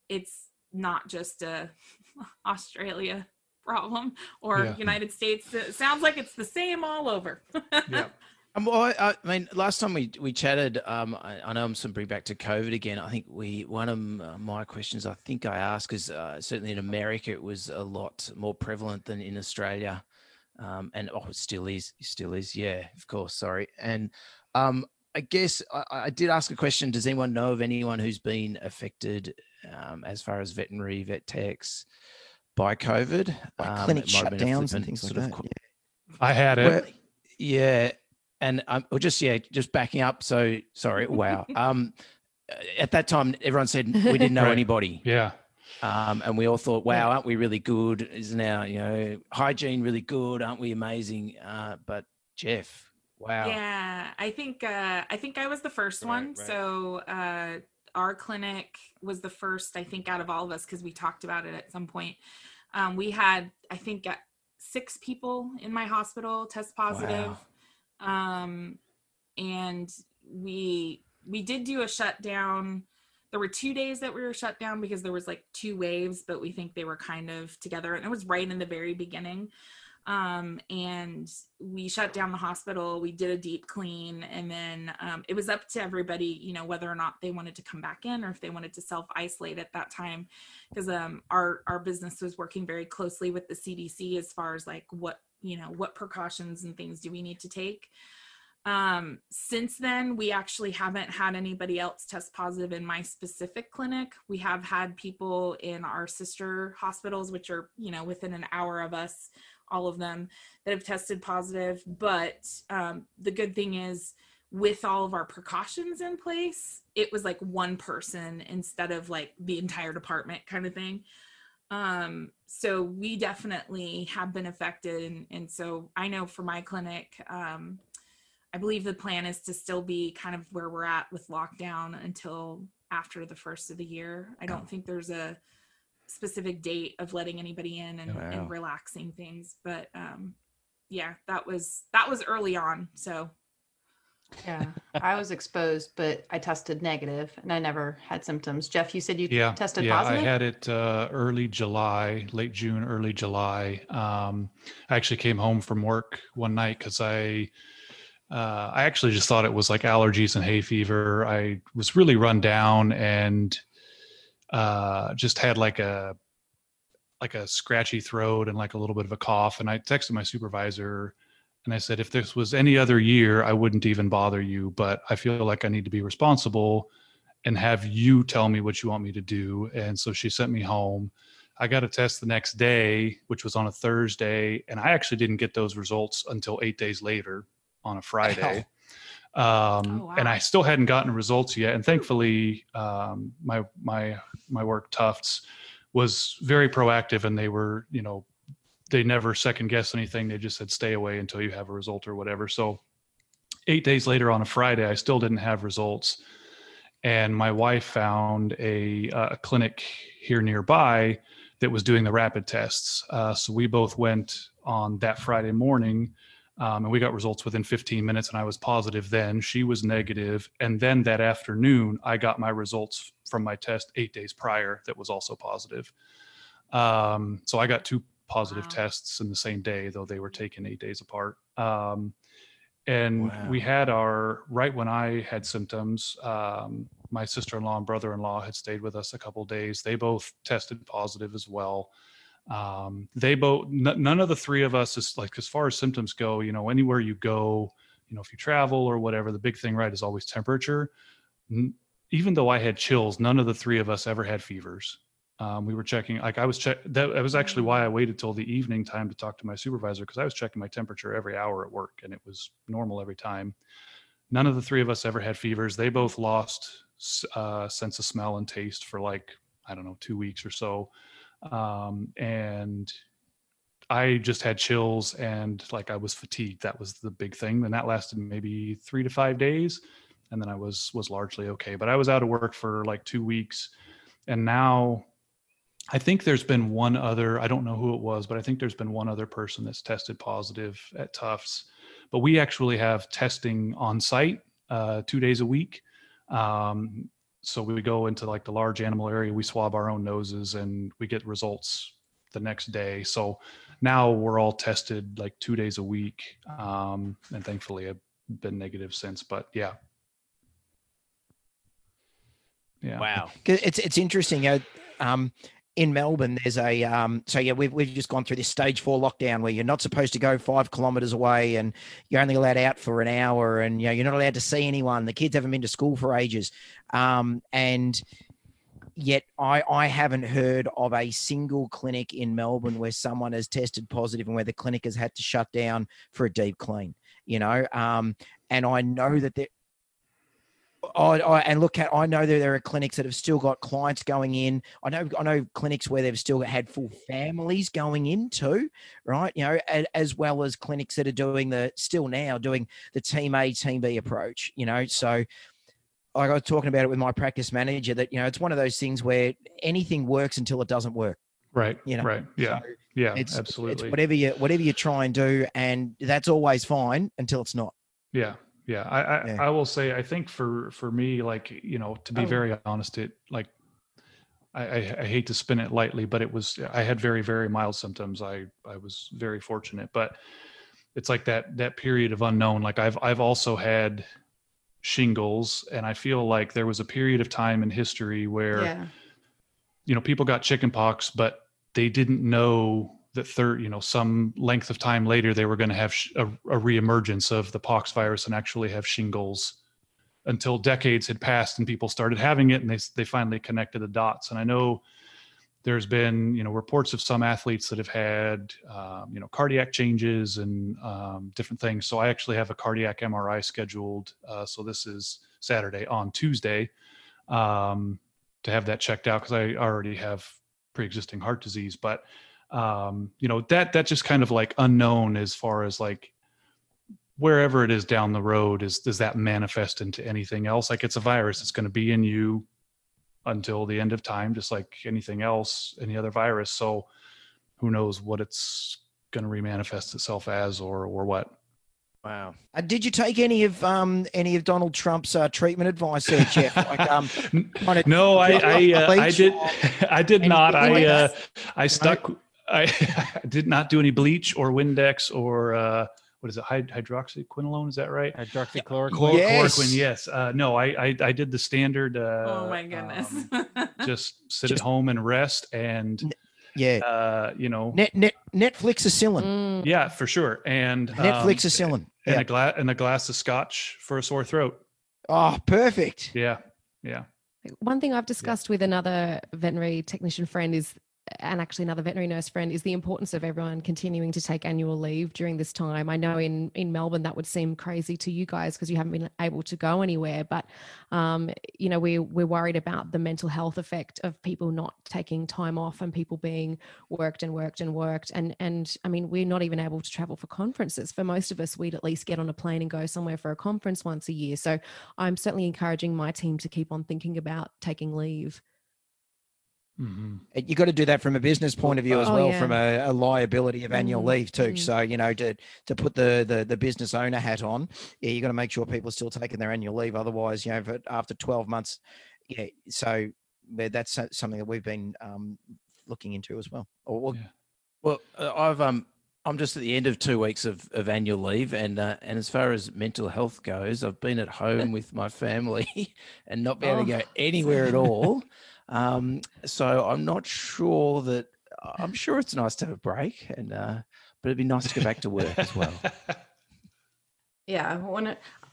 D: it's not just a *laughs* australia problem or
J: Yeah.
D: united states it sounds like it's the same all over *laughs*
J: Yeah.
B: Um, well, I, I mean, last time we we chatted, um, I, I know I'm some bring back to COVID again. I think we one of uh, my questions I think I asked is uh, certainly in America it was a lot more prevalent than in Australia, um, and oh, it still is, it still is. Yeah, of course. Sorry, and um, I guess I, I did ask a question. Does anyone know of anyone who's been affected um, as far as veterinary vet techs by COVID?
G: Like
B: Um,
G: clinic
B: it might have been a
G: shutdowns and
B: flippant
G: things like
B: sort of
G: that.
B: qu-
G: yeah.
J: I had it.
B: well, yeah, and um, or just yeah, just backing up. So sorry. Wow. *laughs* Um, at that time, everyone said we didn't know
J: Right.
B: anybody,
J: yeah.
B: um, and we all thought, "Wow, aren't we really good? Isn't our you know hygiene really good? Aren't we amazing?" Uh, but Jeff, wow.
D: Yeah, I think uh, I think I was the first
B: Right,
D: one.
B: right.
D: So uh, our clinic was the first, I think, out of all of us because we talked about it at some point. Um, we had, I think, uh, six people in my hospital test positive, um, and we we did do a shutdown. There were two days that we were shut down because there was like two waves, but we think they were kind of together, and it was right in the very beginning um, and we shut down the hospital. We did a deep clean, and then um, it was up to everybody, you know, whether or not they wanted to come back in or if they wanted to self isolate at that time, because um, our our business was working very closely with the CDC as far as like what you know what precautions and things do we need to take. Um, since then, we actually haven't had anybody else test positive in my specific clinic. We have had people in our sister hospitals, which are, you know, within an hour of us, all of them that have tested positive. But um, the good thing is, with all of our precautions in place, it was like one person instead of like the entire department kind of thing. Um, so we definitely have been affected. And, and so I know for my clinic, um, I believe the plan is to still be kind of where we're at with lockdown until after the first of the year. I don't think there's a specific date of letting anybody in and,
B: Wow.
D: and relaxing things, but um, yeah, that was that was early on. So
I: Yeah, I was exposed, but I tested negative and I never had symptoms. Jeff, you said you
J: yeah
I: tested
J: yeah
I: positive?
J: i had it uh, early july late june early july um, i actually came home from work one night because i uh, i actually just thought it was like allergies and hay fever i was really run down and uh, just had like a like a scratchy throat and like a little bit of a cough and i texted my supervisor and i said if this was any other year i wouldn't even bother you but i feel like i need to be responsible and have you tell me what you want me to do. And so she sent me home. I got a test the next day which was on a thursday and i actually didn't get those results until eight days later on a friday um,
D: Oh,
J: and i still hadn't gotten results yet and thankfully um, my my my work tufts was very proactive and they were you know they never second guessed anything. They just said stay away until you have a result or whatever. So eight days later on a friday i still didn't have results and my wife found a, a clinic here nearby that was doing the rapid tests. Uh, so we both went on that friday morning um, and we got results within 15 minutes and i was positive then she was negative and then that afternoon i got my results from my test eight days prior that was also positive um, so i got two positive
D: Wow.
J: tests in the same day though they were taken eight days apart um, and
B: Wow.
J: we had our right when i had symptoms um, my sister-in-law and brother-in-law had stayed with us a couple days they both tested positive as well um, they both n- none of the three of us is like as far as symptoms go you know anywhere you go you know if you travel or whatever the big thing right is always temperature. N- even though i had chills none of the three of us ever had fevers. Um, we were checking like i was check that, that was actually why i waited till the evening time to talk to my supervisor because i was checking my temperature every hour at work and it was normal every time. None of the three of us ever had fevers. They both lost uh, sense of smell and taste for like i don't know two weeks or so um, and I just had chills and like I was fatigued. That was the big thing, and that lasted maybe three to five days, and then I was was largely okay. But I was out of work for like two weeks, and now I think there's been one other. I don't know who it was, but I think there's been one other person that's tested positive at Tufts. But we actually have testing on site uh, two days a week. Um, so we go into like the large animal area we swab our own noses and we get results the next day. So now we're all tested like two days a week um, and thankfully i've been negative since but yeah. Yeah.
B: Wow.
G: It's it's interesting. Uh, um, in Melbourne, there's a um, so yeah, we've we've just gone through this stage four lockdown where you're not supposed to go five kilometers away, and you're only allowed out for an hour, and you know you're not allowed to see anyone. The kids haven't been to school for ages, um, and yet I I haven't heard of a single clinic in Melbourne where someone has tested positive and where the clinic has had to shut down for a deep clean. You know, um, and I know that there. I, I, and look at I know that there are clinics that have still got clients going in. I know I know clinics where they've still had full families going in too, right? You know, a, as well as clinics that are doing the still now doing the team A team B approach. You know, so I was talking about it with my practice manager that you know it's one of those things where anything works until it doesn't work.
J: right
G: You know,
J: right yeah yeah
G: It's
J: absolutely
G: it's whatever you whatever you try and do, and that's always fine until it's not.
J: Yeah, yeah. I I,
G: Yeah.
J: I will say I think for for me, like you know, to be
G: Oh.
J: very honest, it like I, I I hate to spin it lightly, but it was I had very very mild symptoms. I I was very fortunate, but it's like that that period of unknown. Like I've I've also had shingles, and I feel like there was a period of time in history where
I: Yeah.
J: you know people got chickenpox but they didn't know that third you know some length of time later they were going to have sh- a, a reemergence of the pox virus and actually have shingles until decades had passed and people started having it and they they finally connected the dots and i know there's been you know reports of some athletes that have had um, you know cardiac changes and um, different things so i actually have a cardiac mri scheduled uh, so this is saturday on tuesday um, to have that checked out because I already have pre-existing heart disease. But um, you know that that just kind of like unknown as far as like wherever it is down the road is does that manifest into anything else? Like it's a virus, it's going to be in you until the end of time, just like anything else, any other virus. So who knows what it's going to remanifest itself as or or what.
B: Wow.
G: Uh, did you take any of um any of Donald Trump's uh, treatment advice there, Jeff? *laughs* Like, um, kind of
J: no, I I, uh, I did *laughs* I did not. I uh, I stuck. I *laughs* did not do any bleach or Windex or uh, what is it? Hyd- hydroxyquinolone? Is that right?
E: Hydroxychloroquine.
G: Yes.
J: Chloroquine. Yes. Uh, no, I, I I did the standard. Uh,
D: oh my goodness.
J: um, *laughs* just sit
G: Just-
J: at home and rest, and
G: yeah,
J: uh, you know,
G: net net Netflix is selling.
F: Mm.
J: yeah, for sure. And
G: Netflix
J: um,
G: is selling.
J: and
G: Yeah.
J: a glass and a glass of scotch for a sore throat.
G: Oh, perfect.
J: Yeah, yeah.
F: One thing I've discussed with another veterinary technician friend is, and actually another veterinary nurse friend, is the importance of everyone continuing to take annual leave during this time. I know in in Melbourne that would seem crazy to you guys because you haven't been able to go anywhere, but um, you know we we're worried about the mental health effect of people not taking time off and people being worked and worked and worked. And and I mean we're not even able to travel for conferences. For most of us, we'd at least get on a plane and go somewhere for a conference once a year. So I'm certainly encouraging my team to keep on thinking about taking leave.
J: Hmm
G: You got to do that from a business point of view as
F: Oh,
G: well,
F: yeah.
G: from a, a liability of annual
F: Mm,
G: leave too.
F: mm.
G: So you know, to to put the the, the business owner hat on, yeah, you got to make sure people are still taking their annual leave. Otherwise, you know, for, after twelve months, yeah. So that's something that we've been um, looking into as well. Or, or-
J: Yeah.
B: Well, uh, I've um, I'm just at the end of two weeks of, of annual leave, and uh, and as far as mental health goes, I've been at home *laughs* with my family *laughs* and not being able to
F: Oh,
B: go anywhere at all. *laughs* Um, so I'm not sure that I'm sure it's nice to have a break, and uh, but it'd be nice to go back to work as well. *laughs*
I: Yeah,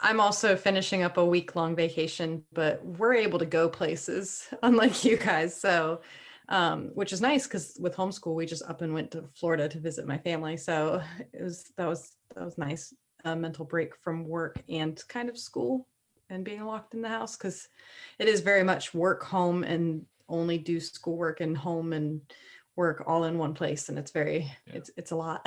I: I'm also finishing up a week long vacation, but we're able to go places, *laughs* unlike you guys. So, um, which is nice because with homeschool, we just up and went to Florida to visit my family. So it was that was that was nice, a mental break from work and kind of school and being locked in the house because it is very much work home and only do schoolwork and home and work all in one place, and it's very
J: Yeah.
I: it's it's a lot.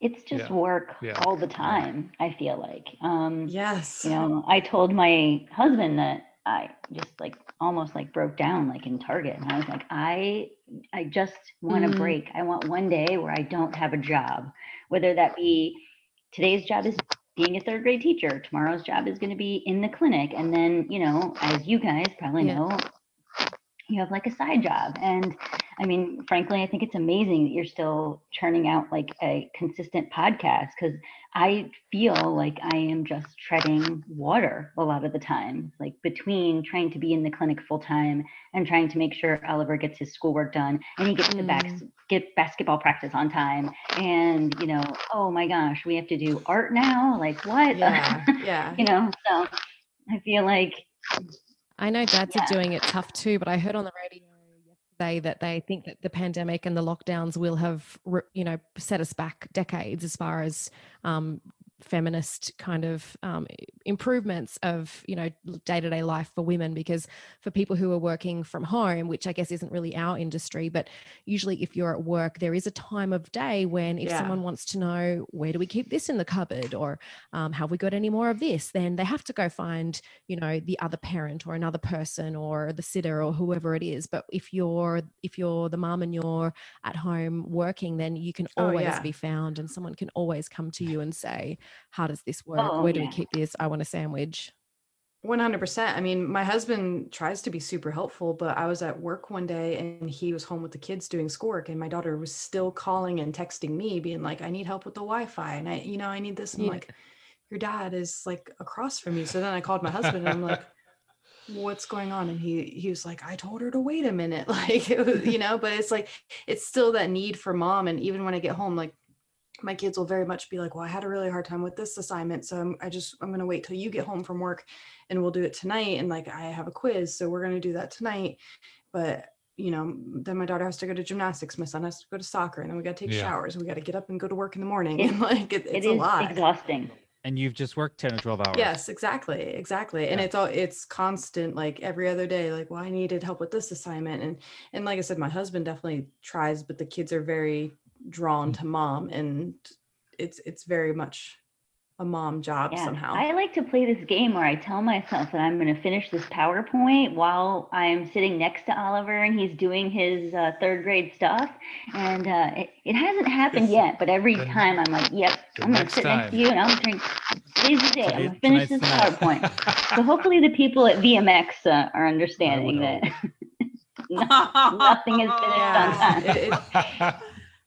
H: It's just
J: Yeah.
H: work
J: Yeah.
H: all the time, I feel like. Um,
I: yes.
H: you know, I told my husband that I just like almost like broke down like in Target. And I was like, I I just want a
F: Mm.
H: break. I want one day where I don't have a job. Whether that be today's job is being a third grade teacher, tomorrow's job is going to be in the clinic. And then, you know, as you guys probably
F: Yeah.
H: know, you have like a side job. And I mean, frankly, I think it's amazing that you're still churning out like a consistent podcast because I feel like I am just treading water a lot of the time, like between trying to be in the clinic full time and trying to make sure Oliver gets his schoolwork done and he gets to mm-hmm. back, get basketball practice on time. And, you know, oh my gosh, we have to do art now. Like what?
I: Yeah. *laughs* Yeah.
H: you know, so I feel like
F: I know dads
H: Yeah.
F: are doing it tough too, but I heard on the radio yesterday that they think that the pandemic and the lockdowns will have, you know, set us back decades as far as um, feminist kind of um, improvements of, you know, day to day life for women. Because for people who are working from home, which I guess isn't really our industry, but usually if you're at work, there is a time of day when if
I: Yeah.
F: someone wants to know where do we keep this in the cupboard or um, have we got any more of this, then they have to go find you know the other parent or another person or the sitter or whoever it is but if you're if you're the mom and you're at home working then you can
I: Oh,
F: always
I: yeah.
F: be found and someone can always come to you and say how does this work
H: Oh,
F: where do
H: yeah.
F: we keep this i want a sandwich
I: 100%. I mean, my husband tries to be super helpful, but I was at work one day and he was home with the kids doing schoolwork and my daughter was still calling and texting me being like, I need help with the Wi-Fi and I, you know, I need this. And I'm
F: Yeah.
I: like, your dad is like across from you. So then I called my husband and I'm like, what's going on? And he, he was like, I told her to wait a minute. *laughs* Like, it was, *laughs* you know, but it's like, it's still that need for mom. And even when I get home, like my kids will very much be like, well, I had a really hard time with this assignment. So I'm, I just, I'm going to wait till you get home from work and we'll do it tonight. And like, I have a quiz. So we're going to do that tonight. But, you know, then my daughter has to go to gymnastics. My son has to go to soccer and then we got to take
J: Yeah.
I: showers and we got to get up and go to work in the morning.
H: It- *laughs*
I: And like, it,
H: it
I: it's
H: is
I: a lot.
H: exhausting.
E: And you've just worked 10 or 12 hours.
I: Yes, exactly. Exactly. And
E: Yeah.
I: it's all it's constant like every other day like well I needed help with this assignment and and like I said my husband definitely tries but the kids are very drawn to mom and it's it's very much a mom job
H: Yeah,
I: somehow.
H: I like to play this game where I tell myself that I'm going to finish this PowerPoint while I'm sitting next to Oliver and he's doing his uh, third grade stuff. And uh, it, it hasn't happened yet, but every
J: Then-
H: time I'm like, yep, I'm going to
J: next
H: sit next to you and I'm going to today's the day. I'm going to finish this
E: tonight's night.
H: PowerPoint. *laughs* so hopefully the people at VMX uh, are understanding that no- *laughs* *laughs* nothing is finished on time.
I: It- it-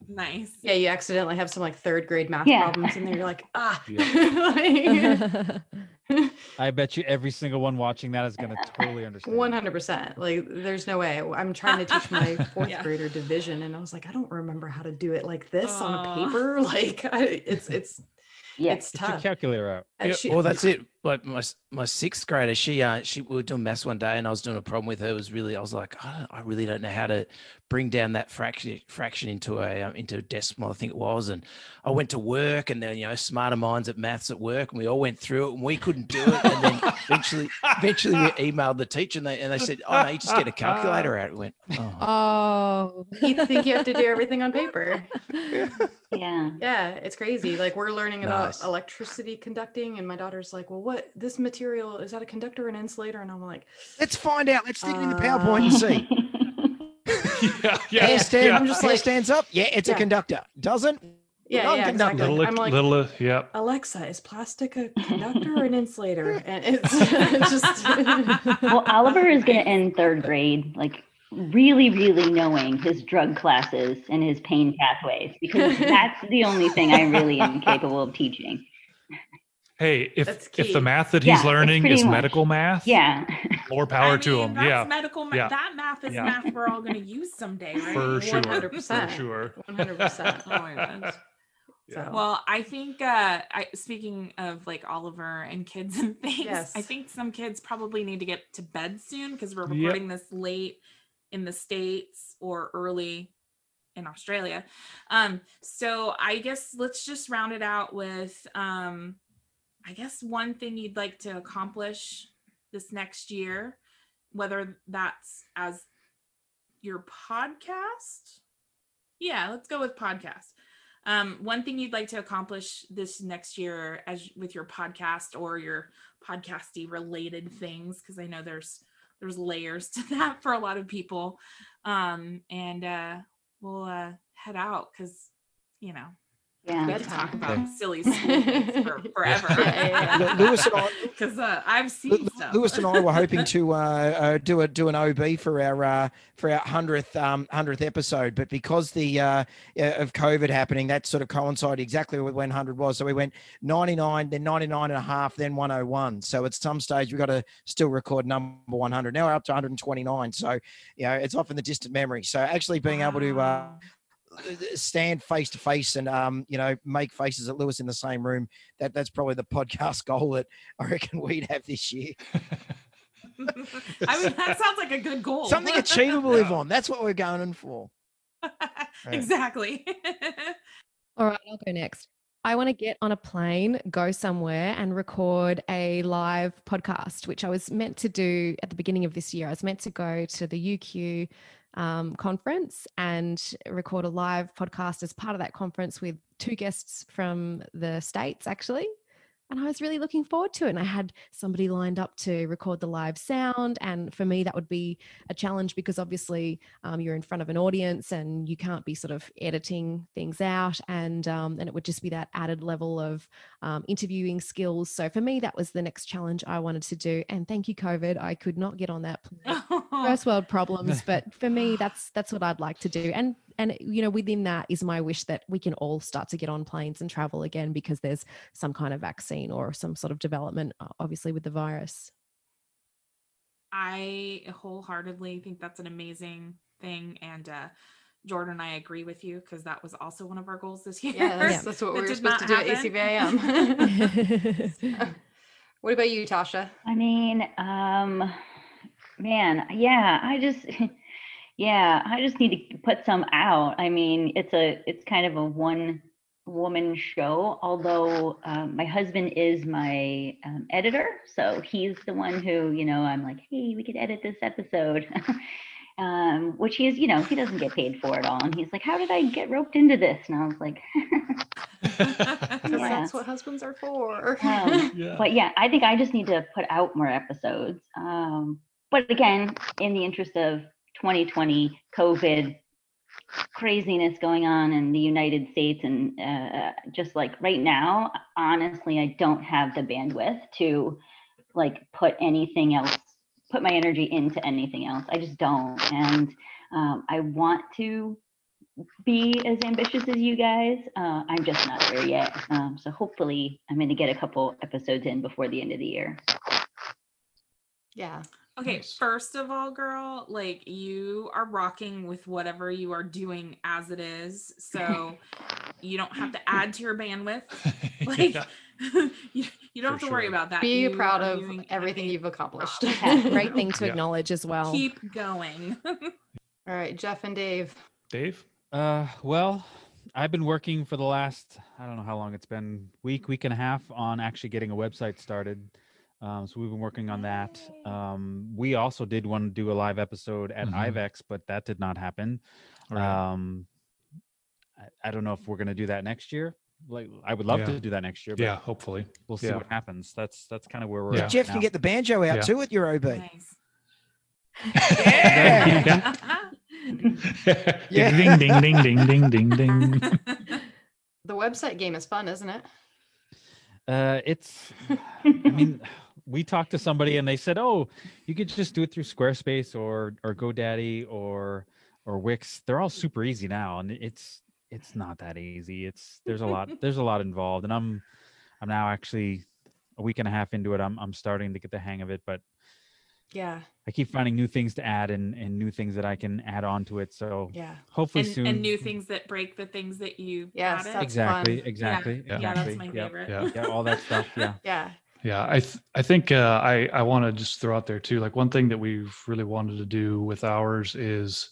D: nice.
I: yeah, you accidentally have some like third grade math
H: Yeah.
I: problems, and then you're like, *laughs* ah. Like- *laughs*
E: I bet you every single one watching that is going to totally understand.
I: One hundred percent. Like, there's no way. I'm trying to *laughs* teach my fourth
D: Yeah.
I: grader division, and I was like, I don't remember how to do it like this on a paper. Like, I, it's it's
H: Yeah.
I: it's
E: Get your
I: tough.
E: calculator out.
I: And
B: Yeah,
I: she-
B: well, that's it. Like my my sixth grader, she uh she we were doing maths one day, and I was doing a problem with her. It was really I was like, I, don't, I really don't know how to bring down that fraction fraction into a um, into a decimal. I think it was, and I went to work, and then you know smarter minds at maths at work, and we all went through it, and we couldn't do it, and then *laughs* eventually eventually we emailed the teacher, and they and they said, oh no, you just get a calculator out. We went, oh.
F: Oh.
I: you think you have to do everything on paper.
H: Yeah.
I: Yeah, it's crazy. Like we're learning about
B: Nice.
I: electricity conducting, and my daughter's like, "Well, what this material is that a conductor or an insulator?" And I'm like,
G: Let's find out. Let's stick it in the PowerPoint and see. *laughs*
J: yeah, yeah,
G: Hair, stand,
J: yeah.
I: I'm just
G: hair
I: like-
G: stands up. Yeah, it's
I: Yeah.
G: a conductor. Doesn't?
I: "Yeah, yeah, exactly."
J: little,
I: I'm like,
J: little, uh, yep.
I: "Alexa, is plastic a *laughs* conductor or an insulator?" *laughs* And it's, it's just
H: well, Oliver is going to end third grade, like really, really knowing his drug classes and his pain pathways, because that's the only thing I really am capable of teaching.
J: Hey, if if the math that he's
H: it's
J: learning is
H: much-
J: medical math,
H: Yeah.
J: more *laughs* power
D: I
J: to him.
D: That's
J: Yeah,
D: medical. Ma-
J: yeah.
D: That math is
J: Yeah.
D: math we're all going to use someday, right?
J: for sure, for
I: 100%.
J: sure.
I: 100%.
D: Oh my gosh. *laughs*
I: so.
D: Well, I think uh I speaking of like Oliver and kids *laughs* and things, I think some kids probably need to get to bed soon because we're
J: Yep.
D: recording this late in the States or early in Australia. Um, so I guess let's just round it out with um I guess one thing you'd like to accomplish this next year, whether that's as your podcast. Yeah, let's go with podcast. Um, one thing you'd like to accomplish this next year as with your podcast or your podcasty related things, because I know there's there's layers *laughs* to that for a lot of people. Um, and uh, we'll uh, head out because you know we
H: Yeah.
D: could talk about silly school things for *laughs* forever.
I: Yeah, yeah, yeah.
G: Lewis and I,
D: Because uh, I've seen
G: Lu-
D: stuff.
G: Lewis and I were *laughs* hoping to uh, uh, do a do an OB for our uh, for our hundredth um, hundredth episode, but because the uh, uh, of COVID happening, that sort of coincided exactly with when hundred was. So we went ninety nine, then 99 and a half, then one hundred one. So at some stage we have got to still record number one hundred. Now we're up to one hundred and twenty nine. So you know it's off in the distant memory. So actually being able to. Uh,
D: Wow.
G: stand face to face and um, you know make faces at Lewis in the same room. That that's probably the *laughs* podcast goal that I reckon we'd have this year. *laughs*
D: I mean, that sounds like a good goal.
G: Something achievable, Yvonne. That's what we're going in for. *laughs*
D: exactly.
F: All right, I'll go next. I want to get on a plane, go somewhere, and record a live podcast, which I was meant to do at the beginning of this year. I was meant to go to the UQ um, conference and record a live podcast as part of that conference with two guests from the States, actually. And I was really looking forward to it. And I had somebody lined up to record the live sound. And for me, that would be a challenge because obviously um, you're in front of an audience and you can't be sort of editing things out. And um, and it would just be that added level of um, interviewing skills. So for me, that was the next challenge I wanted to do. And thank you, COVID. I could not get on that plane *laughs* first world problems *laughs* but for me that's that's what i'd like to do and and you know within that is my wish that we can all start to get on planes and travel again because there's some kind of vaccine or some sort of development obviously with the virus
D: I wholeheartedly think that's an amazing thing. And uh, Jordan and I agree with you because that was also one of our goals this *laughs* year.
I: Yeah, that's, that's what we were supposed to
D: not
I: do at
D: happen.
I: ACVIM. *laughs* *laughs* what about you, Tasha?
H: I mean, um, man, yeah, I just, yeah, I just need to put some out. I mean, it's a, it's kind of a one woman show, although um, my husband is my um, editor. So he's the one who, you know, I'm like, hey, we could edit this episode. *laughs* um, which he is, you know, he doesn't get paid for it all. And he's like, how did I get roped into this? And I was like, *laughs* Yeah.
I: that's what husbands are for.
H: Um, *laughs*
J: Yeah.
H: But yeah, I think I just need to put out more episodes. Um, but again, in the interest of 2020 COVID craziness going on in the United States, and uh, just like right now, honestly, I don't have the bandwidth to like put anything else, put my energy into anything else. I just don't, and um, I want to be as ambitious as you guys. Uh, I'm just not there yet. Um, so hopefully, I'm going to get a couple episodes in before the end of the year.
I: yeah.
D: Okay,
J: Nice.
D: first of all, girl, like you are rocking with whatever you are doing as it is. *laughs* So you don't have to add to your bandwidth. *laughs* Like
J: Yeah. *laughs*
D: you, you don't
J: For
D: have to worry
J: sure.
D: about that.
I: Be
D: You
I: proud
D: are
I: of
D: doing
I: everything you've accomplished.
H: Yeah.
F: Great thing to
J: Yeah.
F: acknowledge as well.
D: Keep going.
I: All right, Jeff and Dave.
J: Dave?
E: Uh, well, I've been working for the last I don't know how long it's been week, week and a half on actually getting a website started. Um, so we've been working on that. Um, we also did want to do a live episode at
J: Mhm.
E: IVECCS, but that did not happen.
J: Right.
E: Um, I, I don't know if we're gonna do that next year. Like, I would love
J: Yeah.
E: to do that next year, but
J: yeah, hopefully.
E: we'll see
J: yeah.
E: what happens. That's that's kind of where we're
J: Yeah.
E: at
G: Jeff
E: now.
G: can get the banjo out
J: Yeah.
G: too at your OB.
D: nice.
G: Yeah. *laughs*
J: yeah. Ding ding ding ding ding ding ding.
I: The website game is fun, isn't it?
E: Uh, it's. I mean, *laughs* we talked to somebody and they said, "Oh, you could just do it through Squarespace or or GoDaddy or or Wix. They're all super easy now, and it's it's not that easy. It's there's a lot *laughs* there's a lot involved, and I'm I'm now actually a week and a half into it. I'm I'm starting to get the hang of it, but
I: Yeah.
E: I keep finding new things to add and and new things that I can add on to it. So
I: Yeah.
E: hopefully
D: and,
E: soon.
D: and new things that break the things that you
I: yeah
D: added.
I: that's
E: exactly,
I: fun.
E: exactly,
J: Yeah.
D: Yeah, that's
E: exactly.
D: my
E: Yep.
D: favorite.
J: Yeah.
E: Yeah, all that stuff. Yeah. *laughs*
I: Yeah.
J: Yeah, I th- I think uh, I I want to just throw out there too. Like one thing that we've really wanted to do with ours is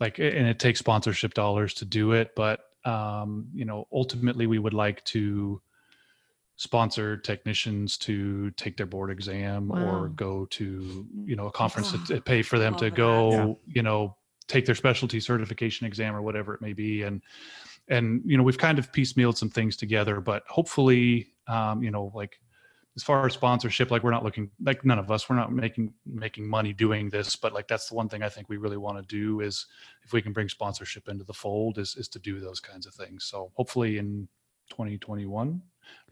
J: like, and it takes sponsorship dollars to do it, but um, you know, ultimately we would like to sponsor technicians to take their board exam
F: Wow.
J: or go to you know a conference
D: Oh,
J: to, to pay for them to go
G: Yeah.
J: you know take their specialty certification exam or whatever it may be and and you know we've kind of piecemealed some things together but hopefully um, you know like as far as sponsorship like we're not looking like none of us we're not making making money doing this but like that's the one thing i think we really want to do is if we can bring sponsorship into the fold is is to do those kinds of things so hopefully in 2021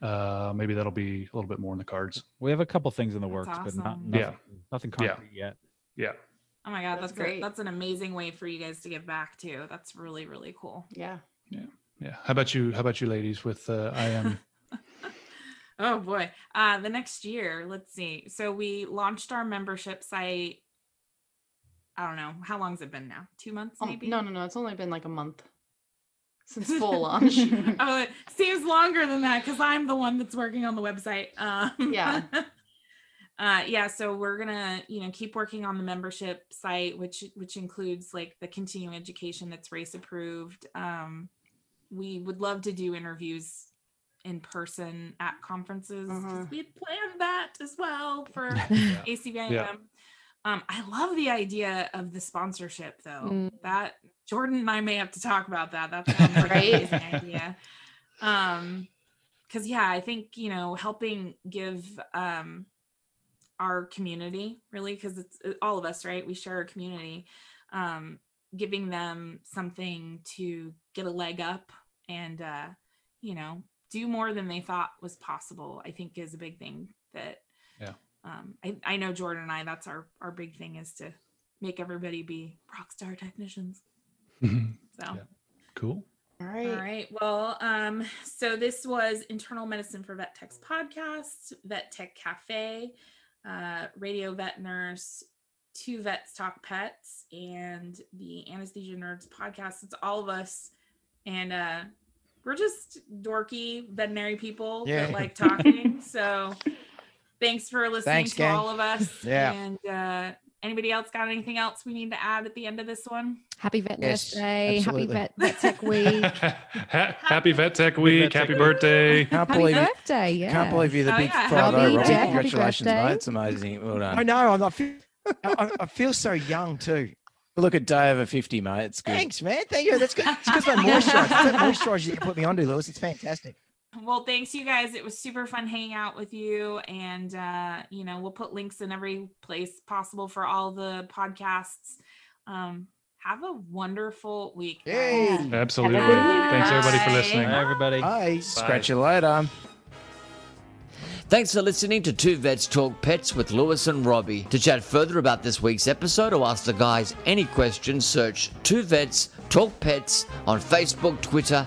J: uh maybe that'll be a little bit more in the cards
E: We have a couple things in the
D: That's
E: works, but not nothing,
J: Yeah.
E: nothing
J: Yeah.
E: concrete yet.
J: yeah
D: Oh my god,
I: That's
D: that's,
I: great.
D: A, that's an amazing way for you guys to give back too. That's really really cool.
I: Yeah.
J: Yeah. yeah how about you how about you ladies with uh i am
D: Oh boy. Uh the next year, let's see. So we launched our membership site. I don't know. How long's it been now? Two months
I: Um,
D: maybe?
I: no, no, no. It's only been like a month since *laughs* full launch. *laughs*
D: Oh, it seems longer than that because I'm the one that's working on the website. Um,
I: Yeah. *laughs*
D: uh, yeah. So we're gonna, you know, keep working on the membership site, which which includes like the continuing education that's RACE approved. Um, we would love to do interviews in person at conferences. 'cause
I: Mhm.
D: We had planned that as well *laughs* for *laughs*
J: Yeah.
D: ACVIM.
J: Yeah.
D: Um, I love the idea of the sponsorship though.
F: Mm.
D: That Jordan and I may have to talk about that. That's sounds like an *laughs* amazing idea. Um, because yeah, I think you know helping give um our community really because it's uh, all of us right we share a community um giving them something to get a leg up and uh you know do more than they thought was possible i think is a big thing that
J: Yeah.
D: um i, I know jordan and i that's our our big thing is to make everybody be rock star technicians so
J: Yeah. cool
I: All
D: all
I: right.
D: right. Well, um, so this was Internal Medicine for Vet Tech's podcast, Vet Tech Cafe, uh, Radio Vet Nurse, Two Vets Talk Pets, and the Anesthesia Nerds podcast. It's all of us. And uh we're just dorky veterinary people
G: Yeah.
D: that like talking. *laughs* so thanks for listening
G: Thanks,
D: to
G: gang.
D: all of us.
G: Yeah.
D: And uh anybody else got anything else we need to add at the end of this one?
F: Happy Vet
G: Yes,
F: Nurse Day.
G: absolutely.
F: Happy Vet, Vet Tech *laughs* Week.
J: Ha- happy vet tech week
E: Vet Tech
J: happy birthday
G: Can't
F: Happy
G: believe it.
F: birthday. Yeah.
G: Can't believe you're the
D: Oh,
G: big
D: yeah.
G: five
F: Happy
G: oh, Robbie. Congratulations,
F: birthday.
G: mate. It's amazing. Well done. I know. I'm- I feel, *laughs* I, I feel so young too.
B: Look at day over 50, mate. It's good.
G: Thanks, man. Thank you. That's good. It's because *laughs* my moisturizer. It's that moisturizer that you put me onto, Lewis. It's fantastic.
D: Well, thanks you guys. It was super fun hanging out with you. And uh, you know, we'll put links in every place possible for all the podcasts. Um, have a wonderful week. guys.
G: Yay.
J: Absolutely.
H: Have a good one.
J: Thanks everybody for listening.
E: Bye, everybody.
G: Bye.
B: Scratch you later.
A: Thanks for listening to Two Vets Talk Pets with Lewis and Robbie. To chat further about this week's episode or ask the guys any questions, search Two Vets Talk Pets on Facebook, Twitter,